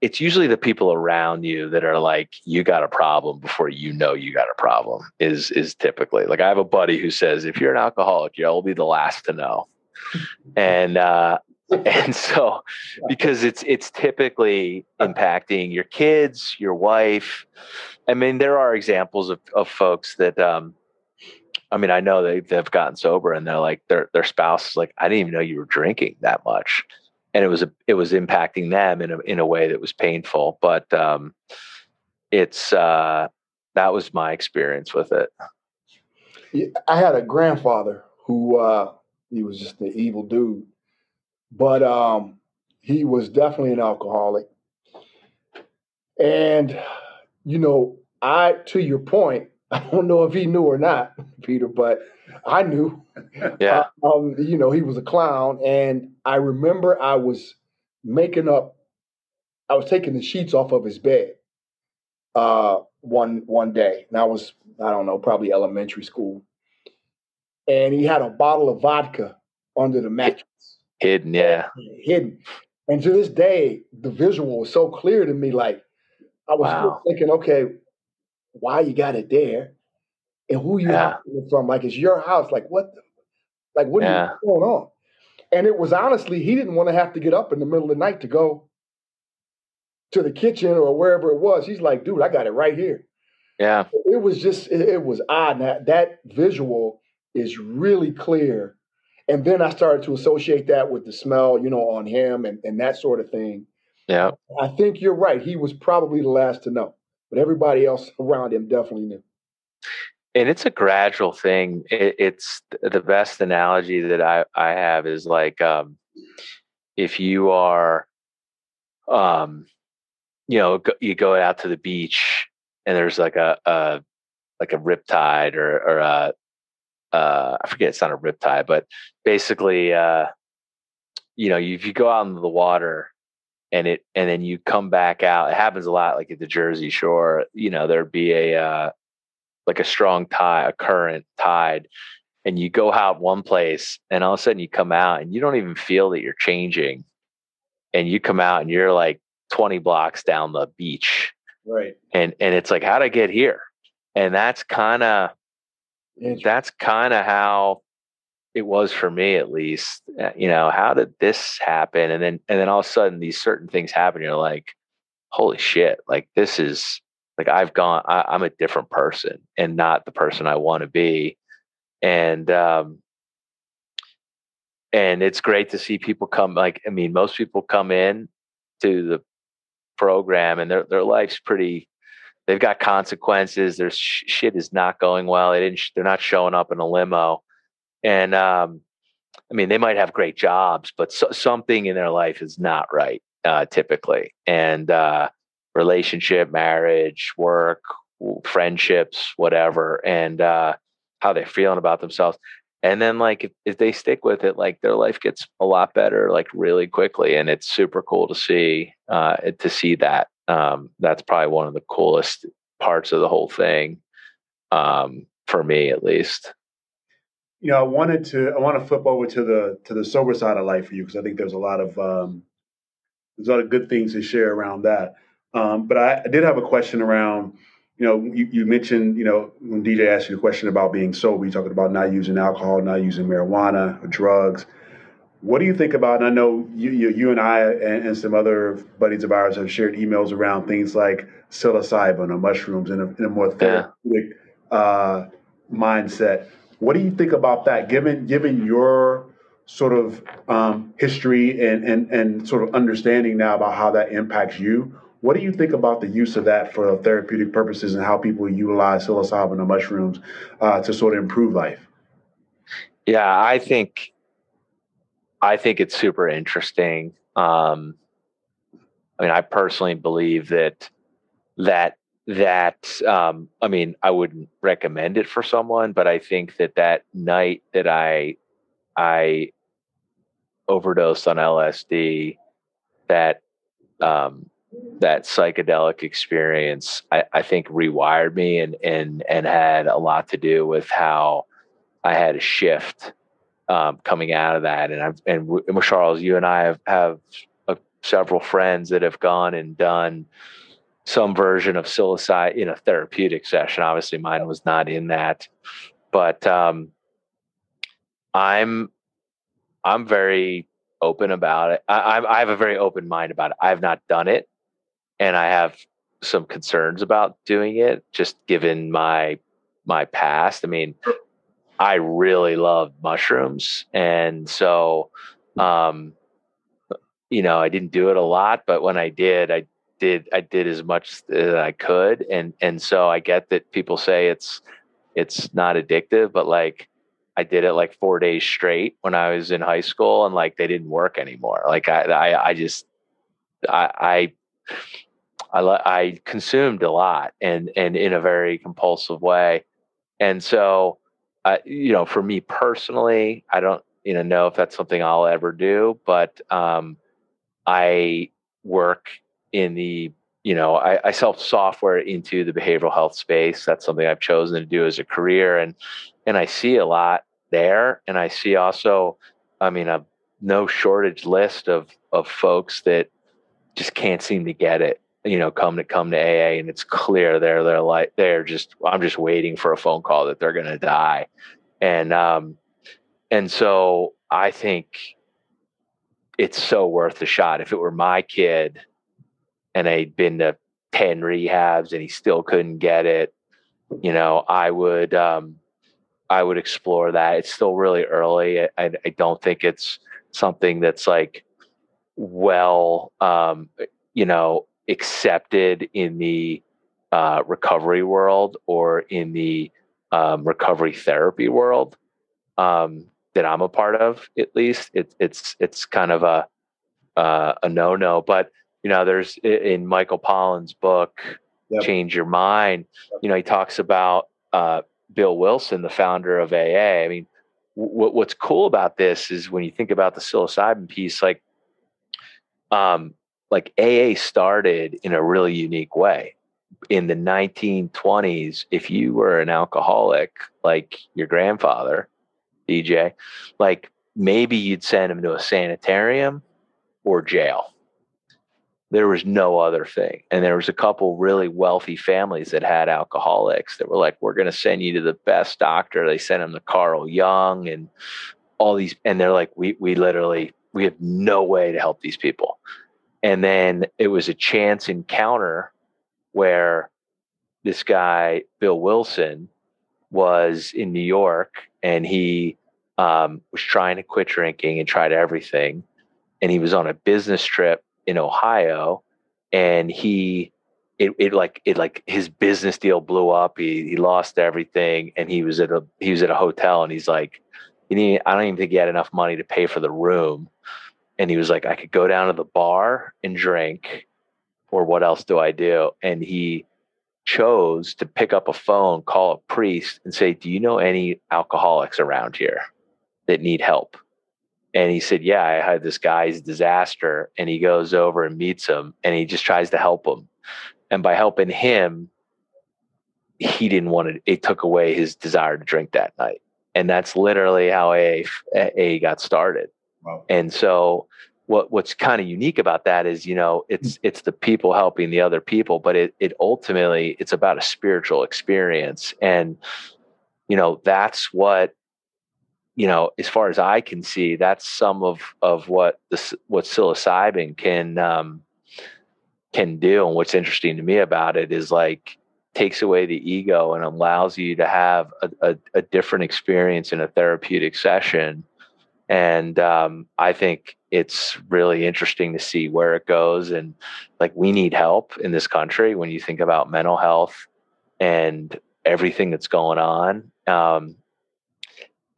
it's usually the people around you that are like you got a problem before you know you got a problem is is typically. Like i have a buddy who says if you're an alcoholic you'll be the last to know. And uh and so because it's it's typically impacting your kids your wife. I mean there are examples of, of folks that um i mean i know they, they've gotten sober and they're like their their spouse is like i didn't even know you were drinking that much and it was a, it was impacting them in a in a way that was painful. But um, it's uh, that was my experience with it. I had a grandfather who uh, he was just an evil dude, but um, he was definitely an alcoholic. And you know, I to your point, I don't know if he knew or not, Peter, but I knew. Yeah. Uh, um, you know, he was a clown, and I remember I was making up. I was taking the sheets off of his bed uh, one one day, and I was I don't know, probably elementary school, and he had a bottle of vodka under the mattress, hidden, yeah, hidden. And to this day, the visual was so clear to me. Like I was wow. thinking, okay, why you got it there? and who you yeah. from. Like it's your house. Like what? The, like what yeah. is going on? And it was honestly, he didn't want to have to get up in the middle of the night to go to the kitchen or wherever it was. He's like, dude, I got it right here. Yeah. It was just, it, it was odd. That that visual is really clear. And then I started to associate that with the smell, you know, on him and, and that sort of thing. Yeah. I think you're right. He was probably the last to know, but everybody else around him definitely knew. And it's a gradual thing. It, it's the best analogy that I, I have is like um, if you are, um, you know, you go out to the beach and there's like a, a like a riptide or or a uh, I forget it's not a riptide, but basically, uh, you know, if you go out into the water and it and then you come back out, it happens a lot, like at the Jersey Shore. You know, there'd be a uh, like a strong tide, a current tide, and you go out one place, and all of a sudden you come out, and you don't even feel that you're changing, and you come out, and you're like 20 blocks down the beach, right? And and it's like, how'd I get here? And that's kind of that's kind of how it was for me at least uh, you know how did this happen and then and then all of a sudden these certain things happen you're like holy shit like this is like i've gone I, i'm a different person and not the person i want to be and um and it's great to see people come like i mean most people come in to the program and their their life's pretty they've got consequences. Their sh- shit is not going well. They didn't. Sh- they're not showing up in a limo, and um, I mean, they might have great jobs, but so- something in their life is not right uh, typically. And uh, relationship, marriage, work, friendships, whatever, and uh, how they're feeling about themselves. And then, like, if, if they stick with it, like their life gets a lot better, like really quickly, and it's super cool to see uh, to see that um, that's probably one of the coolest parts of the whole thing um, for me at least you know i wanted to i want to flip over to the to the sober side of life for you because i think there's a lot of um, there's a lot of good things to share around that um, but I, I, did have a question around you know you, you, mentioned you know when dj asked you a question about being sober you talking about not using alcohol not using marijuana or drugs what do you think about? And I know you, you, you and I and, and, some other buddies of ours have shared emails around things like psilocybin or mushrooms in a, in a more therapeutic yeah. uh, mindset. What do you think about that? Given given your sort of um, history and, and and sort of understanding now about how that impacts you, what do you think about the use of that for therapeutic purposes and how people utilize psilocybin or mushrooms uh, to sort of improve life? Yeah, I think I think it's super interesting. Um, I mean, I personally believe that that that um, I mean, I wouldn't recommend it for someone, but I think that that night that I I overdosed on LSD, that um, that psychedelic experience, I, I think rewired me and and and had a lot to do with how I had a shift um, coming out of that. And I've and, and Charles, you and I have have a, several friends that have gone and done some version of psilocybin in a therapeutic session. Obviously, mine was not in that, but um, I'm I'm very open about it. I, I have a very open mind about it. I have not done it, and I have some concerns about doing it, just given my my past. I mean, I really love mushrooms. And so, um, you know, I didn't do it a lot, but when I did, I did, I did as much as I could. And, and so I get that people say it's, it's not addictive, but like I did it like four days straight when I was in high school and like they didn't work anymore. Like I, I, I just, I, I, I, I consumed a lot and, and in a very compulsive way. And so, uh, you know, for me personally, I don't, you know, know if that's something I'll ever do, but um, I work in the, you know, I, I sell software into the behavioral health space. That's something I've chosen to do as a career, and and I see a lot there, and I see also, I mean, a no shortage list of of folks that just can't seem to get it you know come to come to AA and it's clear they're they're like they're just I'm just waiting for a phone call that they're going to die and um and so I think it's so worth the shot if it were my kid and I'd been to 10 rehabs and he still couldn't get it you know I would um I would explore that it's still really early I, I don't think it's something that's like well um you know, accepted in the uh, recovery world or in the um, recovery therapy world um, that I'm a part of. At least it, it's it's kind of a uh, a no no. But you know, there's in Michael Pollan's book, yep. Change Your Mind. You know, he talks about uh, Bill Wilson, the founder of AA. I mean, w- what's cool about this is when you think about the psilocybin piece, like, um, like AA started in a really unique way. In the 1920s, if you were an alcoholic, like your grandfather, DJ, like maybe you'd send him to a sanitarium or jail there was no other thing. And there was a couple really wealthy families that had alcoholics that were like, we're going to send you to the best doctor. They sent him to Carl Jung and all these, and they're like, we, we literally, we have no way to help these people. And then it was a chance encounter where this guy, Bill Wilson, was in New York and he um, was trying to quit drinking and tried everything. And he was on a business trip in Ohio, and he it, it like it like his business deal blew up. He he lost everything, and he was at a he was at a hotel, and he's like, you need I don't even think he had enough money to pay for the room, and he was like, I could go down to the bar and drink, or what else do I do? And he chose to pick up a phone, call a priest, and say, Do you know any alcoholics around here that need help? And he said, Yeah, I had this guy's disaster. And he goes over and meets him and he just tries to help him. And by helping him, he didn't want to, it took away his desire to drink that night. And that's literally how AA, AA got started. Wow. And so, what what's kind of unique about that is, you know, it's hmm. it's the people helping the other people, but it it ultimately it's about a spiritual experience. And, you know, that's what you know, as far as I can see, that's some of of what what psilocybin can um, can do. And what's interesting to me about it is like takes away the ego and allows you to have a, a, a different experience in a therapeutic session. And um, I think it's really interesting to see where it goes. And like we need help in this country when you think about mental health and everything that's going on. Um,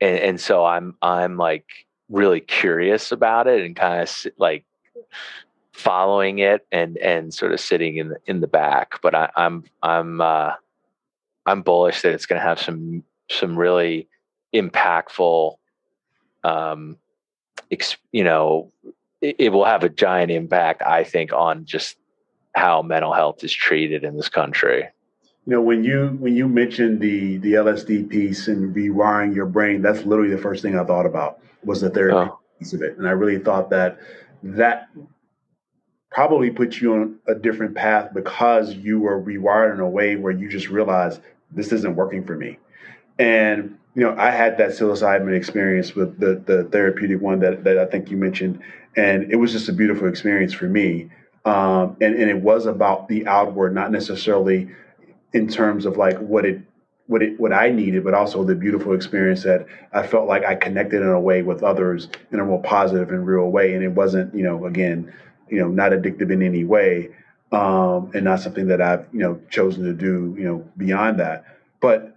and, and so I'm I'm like really curious about it and kind of like following it and and sort of sitting in the in the back. But I, I'm I'm uh, I'm bullish that it's going to have some some really impactful, um, ex, you know, it, it will have a giant impact. I think on just how mental health is treated in this country you know when you when you mentioned the the LSD piece and rewiring your brain, that's literally the first thing I thought about was the therapy oh. piece of it, and I really thought that that probably put you on a different path because you were rewired in a way where you just realized this isn't working for me, and you know I had that psilocybin experience with the the therapeutic one that that I think you mentioned, and it was just a beautiful experience for me. Um, and, and it was about the outward, not necessarily in terms of like what it what it what I needed, but also the beautiful experience that I felt like I connected in a way with others in a more positive and real way. And it wasn't, you know, again, you know, not addictive in any way, um, and not something that I've, you know, chosen to do, you know, beyond that. But,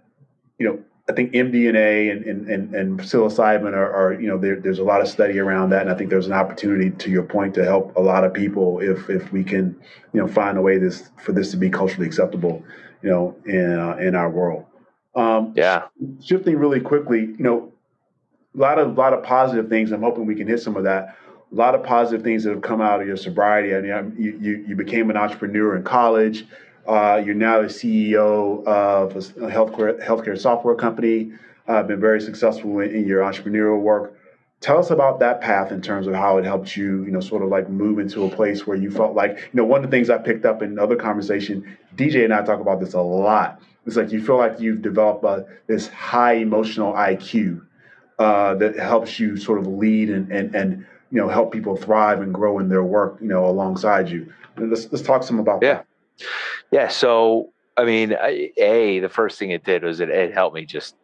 you know, I think MDMA and, and, and, and psilocybin are, are you know, there, there's a lot of study around that. And I think there's an opportunity, to your point, to help a lot of people if, if we can, you know, find a way this for this to be culturally acceptable you know, in uh, in our world. Um, yeah. Shifting really quickly, you know, a lot of lot of positive things. I'm hoping we can hit some of that. A lot of positive things that have come out of your sobriety. I mean, you you, you became an entrepreneur in college. Uh, you're now the CEO of a healthcare healthcare software company. Uh, been very successful in, in your entrepreneurial work. Tell us about that path in terms of how it helped you, you know, sort of like move into a place where you felt like, you know, one of the things I picked up in another conversation, DJ and I talk about this a lot. It's like you feel like you've developed uh, this high emotional IQ uh, that helps you sort of lead and, and, and, you know, help people thrive and grow in their work, you know, alongside you. Let's, let's talk some about yeah. that. Yeah. Yeah. So, I mean, A, the first thing it did was it, it helped me just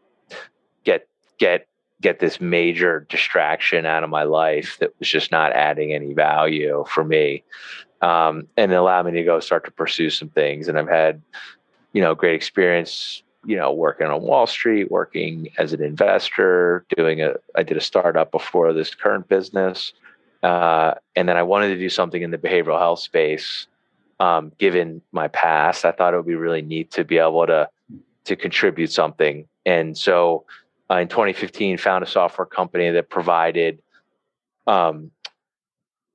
get, get get this major distraction out of my life that was just not adding any value for me. um, and it allowed me to go start to pursue some things. And I've had, you know, great experience, you know, working on Wall Street, working as an investor, doing a, I did a startup before this current business. Uh, and then I wanted to do something in the behavioral health space. Um, given my past, I thought it would be really neat to be able to to contribute something. And so, uh, in 2015, found a software company that provided um,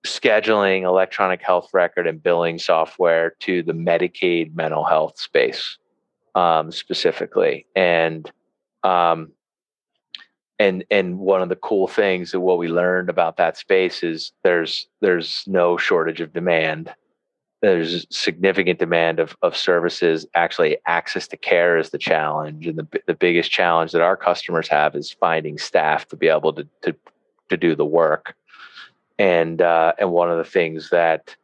scheduling, electronic health record, and billing software to the Medicaid mental health space um, specifically. And um, and and one of the cool things that what we learned about that space is there's there's no shortage of demand. There's significant demand of, of services. Actually, access to care is the challenge, and the the biggest challenge that our customers have is finding staff to be able to to, to do the work and uh, and one of the things that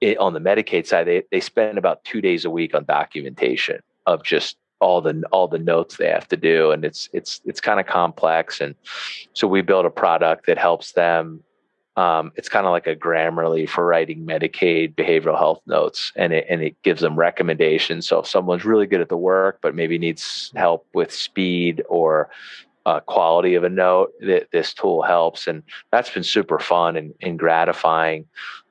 it, on the Medicaid side, they they spend about two days a week on documentation of just all the all the notes they have to do, and it's it's it's kind of complex. And so we build a product that helps them. Um, it's kind of like a Grammarly for writing Medicaid behavioral health notes, and it and it gives them recommendations. So if someone's really good at the work but maybe needs help with speed or uh, quality of a note that this tool helps. And that's been super fun and, and gratifying.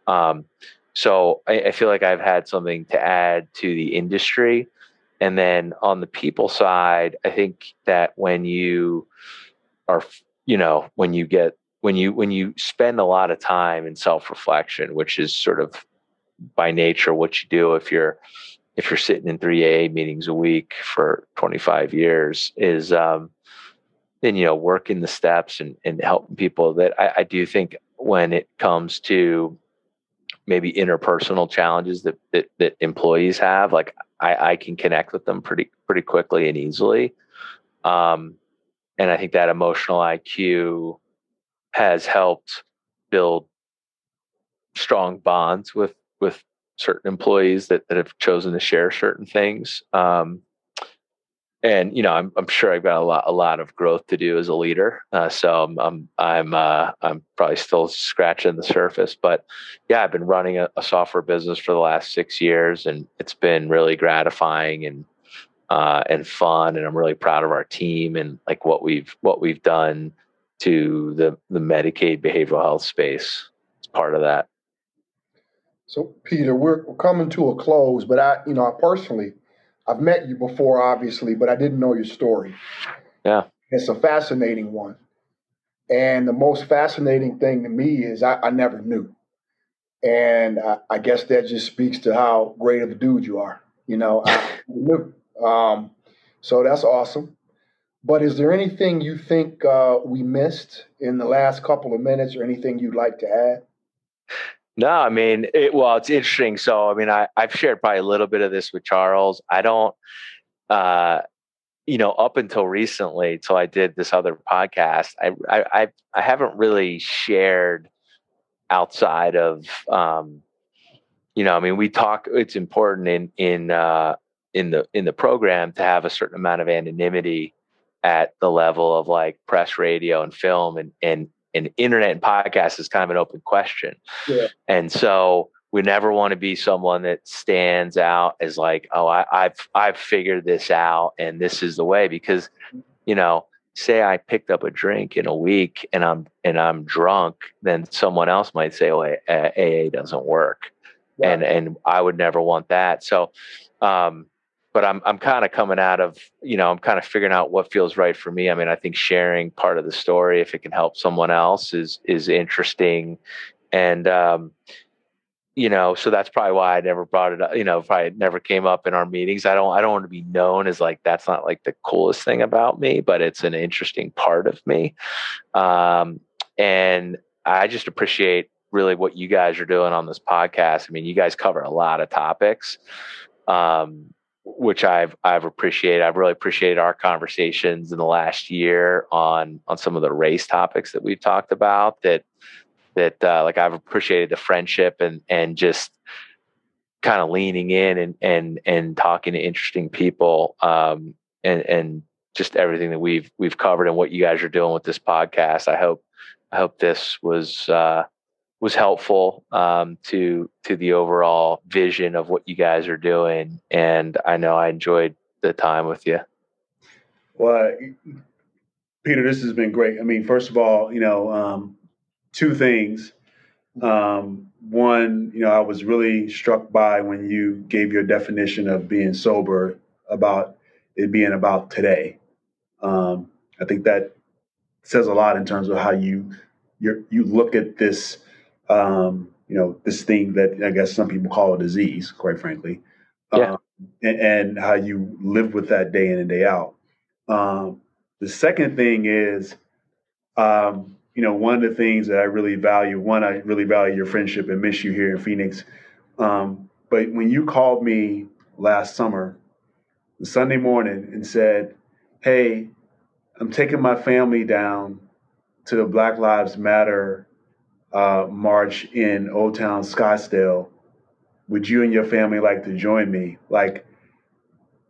Um, so I, I, feel like i've had something to add to the industry. And then on the people side i think that when you are you know when you get when you when you spend a lot of time in self-reflection which is sort of by nature what you do if you're if you're sitting in 3 AA meetings a week for 25 years is um, and you know working the steps and, and helping people that I, I do think when it comes to maybe interpersonal challenges that, that, that employees have like I, I can connect with them pretty pretty quickly and easily. Um, and i think that emotional iq has helped build strong bonds with with certain employees that, that have chosen to share certain things um, and you know I'm, I'm sure I've got a lot a lot of growth to do as a leader. Uh, so I'm I'm I'm, uh, I'm probably still scratching the surface. But yeah, I've been running a, a, software business for the last six years, and it's been really gratifying and uh, and fun. And I'm really proud of our team and like what we've what we've done to the the Medicaid behavioral health space. It's part of that. So Peter, we're, we're coming to a close, but I you know I personally I've met you before, obviously, but I didn't know your story. Yeah. It's a fascinating one. And the most fascinating thing to me is I, I never knew. And I, I, guess that just speaks to how great of a dude you are. You know, I knew. Um, so that's awesome. But is there anything you think uh, we missed in the last couple of minutes or anything you'd like to add? No, I mean, it, well, it's interesting. So, I mean, I, I've shared probably a little bit of this with Charles. I don't, uh, you know, up until recently, till I did this other podcast, I, I, I, haven't really shared outside of, um, you know, I mean, we talk. It's important in in uh, in the in the program to have a certain amount of anonymity at the level of like press, radio, and film, and and and internet and podcast is kind of an open question. Yeah. And so we never want to be someone that stands out as like, oh, I, I've I've figured this out and this is the way because, you know, say I picked up a drink in a week and I'm and I'm drunk, then someone else might say, "Oh, AA doesn't work," yeah. and and I would never want that. So, um, but I'm I'm kind of coming out of you know I'm kind of figuring out what feels right for me. I mean, I think sharing part of the story if it can help someone else is is interesting, and um, you know, so that's probably why I never brought it up. You know, probably never came up in our meetings. I don't I don't want to be known as like that's not like the coolest thing about me, but it's an interesting part of me, um, and I just appreciate really what you guys are doing on this podcast. I mean, you guys cover a lot of topics. Um, which I've I've appreciated. I've really appreciated our conversations in the last year on on some of the race topics that we've talked about. That that uh, like I've appreciated the friendship and and just kind of leaning in and and and talking to interesting people um, and and just everything that we've we've covered and what you guys are doing with this podcast. I hope I hope this was uh, was helpful um, to to the overall vision of what you guys are doing, and I know I enjoyed the time with you. Well, Peter, this has been great. I mean, first of all, you know, um, two things. Um, one, you know, I was really struck by when you gave your definition of being sober about it being about today. Um, I think that says a lot in terms of how you you you look at this um, you know this thing that I guess some people call a disease, quite frankly, yeah. Um, and, and, how you live with that day in and day out. Um, the second thing is, um, you know, one of the things that I really value. One, I really value your friendship and miss you here in Phoenix. Um, but when you called me last summer, Sunday morning, and said, "Hey, I'm taking my family down to the Black Lives Matter uh, march in Old Town Scottsdale. Would you and your family like to join me? Like,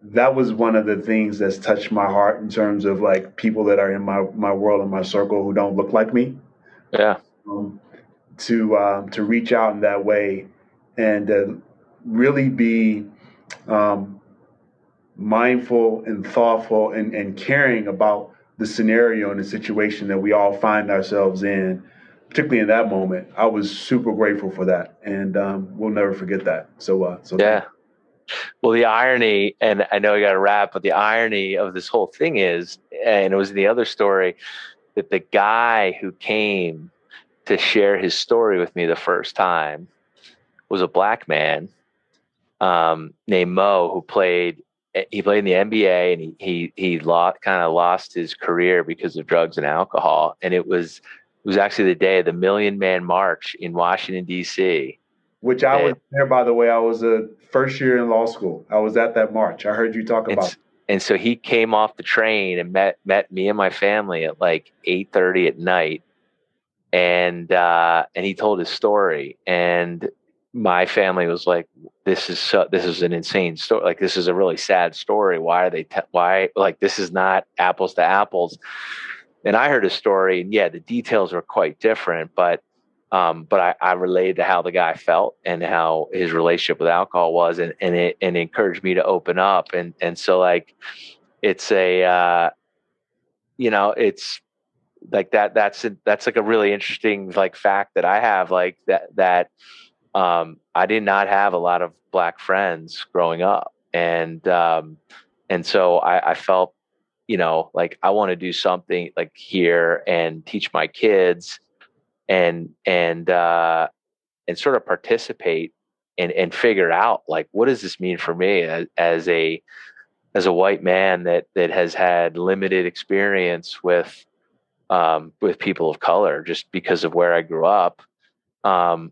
that was one of the things that's touched my heart in terms of like people that are in my, my world and my circle who don't look like me. Yeah. Um, to um, to reach out in that way and uh, really be um, mindful and thoughtful and, and caring about the scenario and the situation that we all find ourselves in, particularly in that moment. I was super grateful for that, and um, we'll never forget that. So, uh, so yeah. Well, the irony, and I know we got to wrap, but the irony of this whole thing is, and it was the other story, that the guy who came to share his story with me the first time was a black man um, named Mo who played he played in the NBA and he he he lost kind of lost his career because of drugs and alcohol. And it was it was actually the day of the Million Man March in Washington D.C. Which I and, was there, by the way. I was a first year in law school. I was at that march. I heard you talk about. And, and so he came off the train and met met me and my family at like eight thirty at night, and uh, and he told his story. And my family was like, "This is so, this is an insane story. Like this is a really sad story. Why are they? Te- why like this is not apples to apples?" And I heard a story, and yeah, the details were quite different, but um, but I, I related to how the guy felt and how his relationship with alcohol was, and and it and encouraged me to open up, and and so like it's a uh, you know it's like that that's a, that's like a really interesting like fact that I have like that that um, I did not have a lot of black friends growing up, and um, and so I, I felt, you know, like I want to do something like here and teach my kids, and and uh, and sort of participate and and figure out like what does this mean for me as, as a as a white man that that has had limited experience with um, with people of color just because of where I grew up. Um,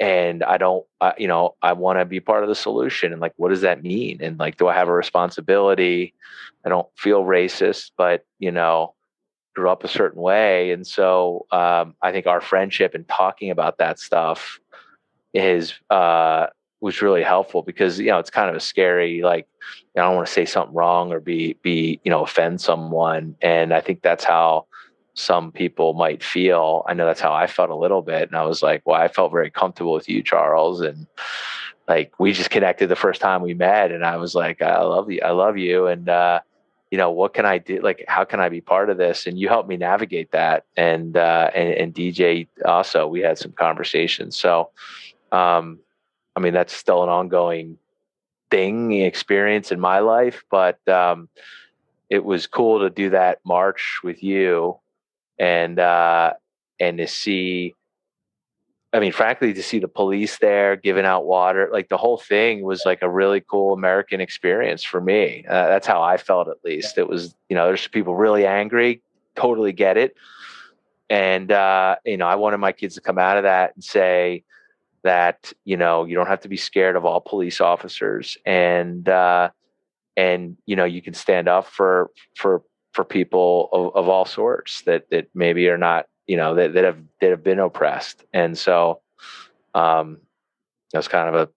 and I don't, you know, I want to be part of the solution. And like, what does that mean? And like, do I have a responsibility? I don't feel racist, but you know, grew up a certain way, and so um, I think our friendship and talking about that stuff is uh, was really helpful because you know it's kind of a scary like you know, I don't want to say something wrong or be be you know offend someone, and I think that's how some people might feel. I know that's how I felt a little bit. And I was like, well, I felt very comfortable with you, Charles. And like, we just connected the first time we met. And I was like, I love you. I love you. And, uh, you know, what can I do? Like, how can I be part of this? And you helped me navigate that. And, uh, and, and DJ also, we had some conversations. So, um, I mean, that's still an ongoing thing, experience in my life, but, um, it was cool to do that march with you and uh, and to see I mean, frankly, to see the police there giving out water, like the whole thing was like a really cool American experience for me. Uh, that's how I felt, at least. It was, you know, there's people really angry, totally get it. And, uh, you know, I wanted my kids to come out of that and say that, you know, you don't have to be scared of all police officers. And, uh, and, you know, you can stand up for, for for people of, of all sorts that that maybe are not you know that, that have that have been oppressed. And so um that's kind of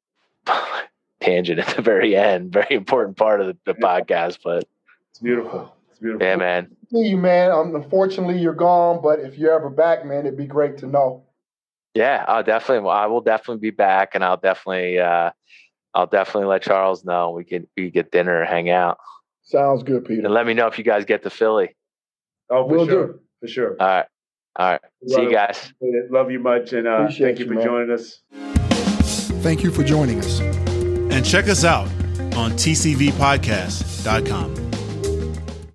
a tangent at the very end very important part of the, the podcast but it's beautiful. It's beautiful. Yeah man. See you man. Um, unfortunately you're gone but if you're ever back man it'd be great to know. Yeah, I'll definitely. I will definitely be back, and I'll definitely, uh, I'll definitely let Charles know we can we get dinner, hang out. Sounds good, Peter. And let me know if you guys get to Philly. Oh, for we'll sure, do. for sure. All right, all right. Love See you guys. Love you much, and uh, thank you, you for man. joining us. Thank you for joining us. And check us out on tcvpodcast.com.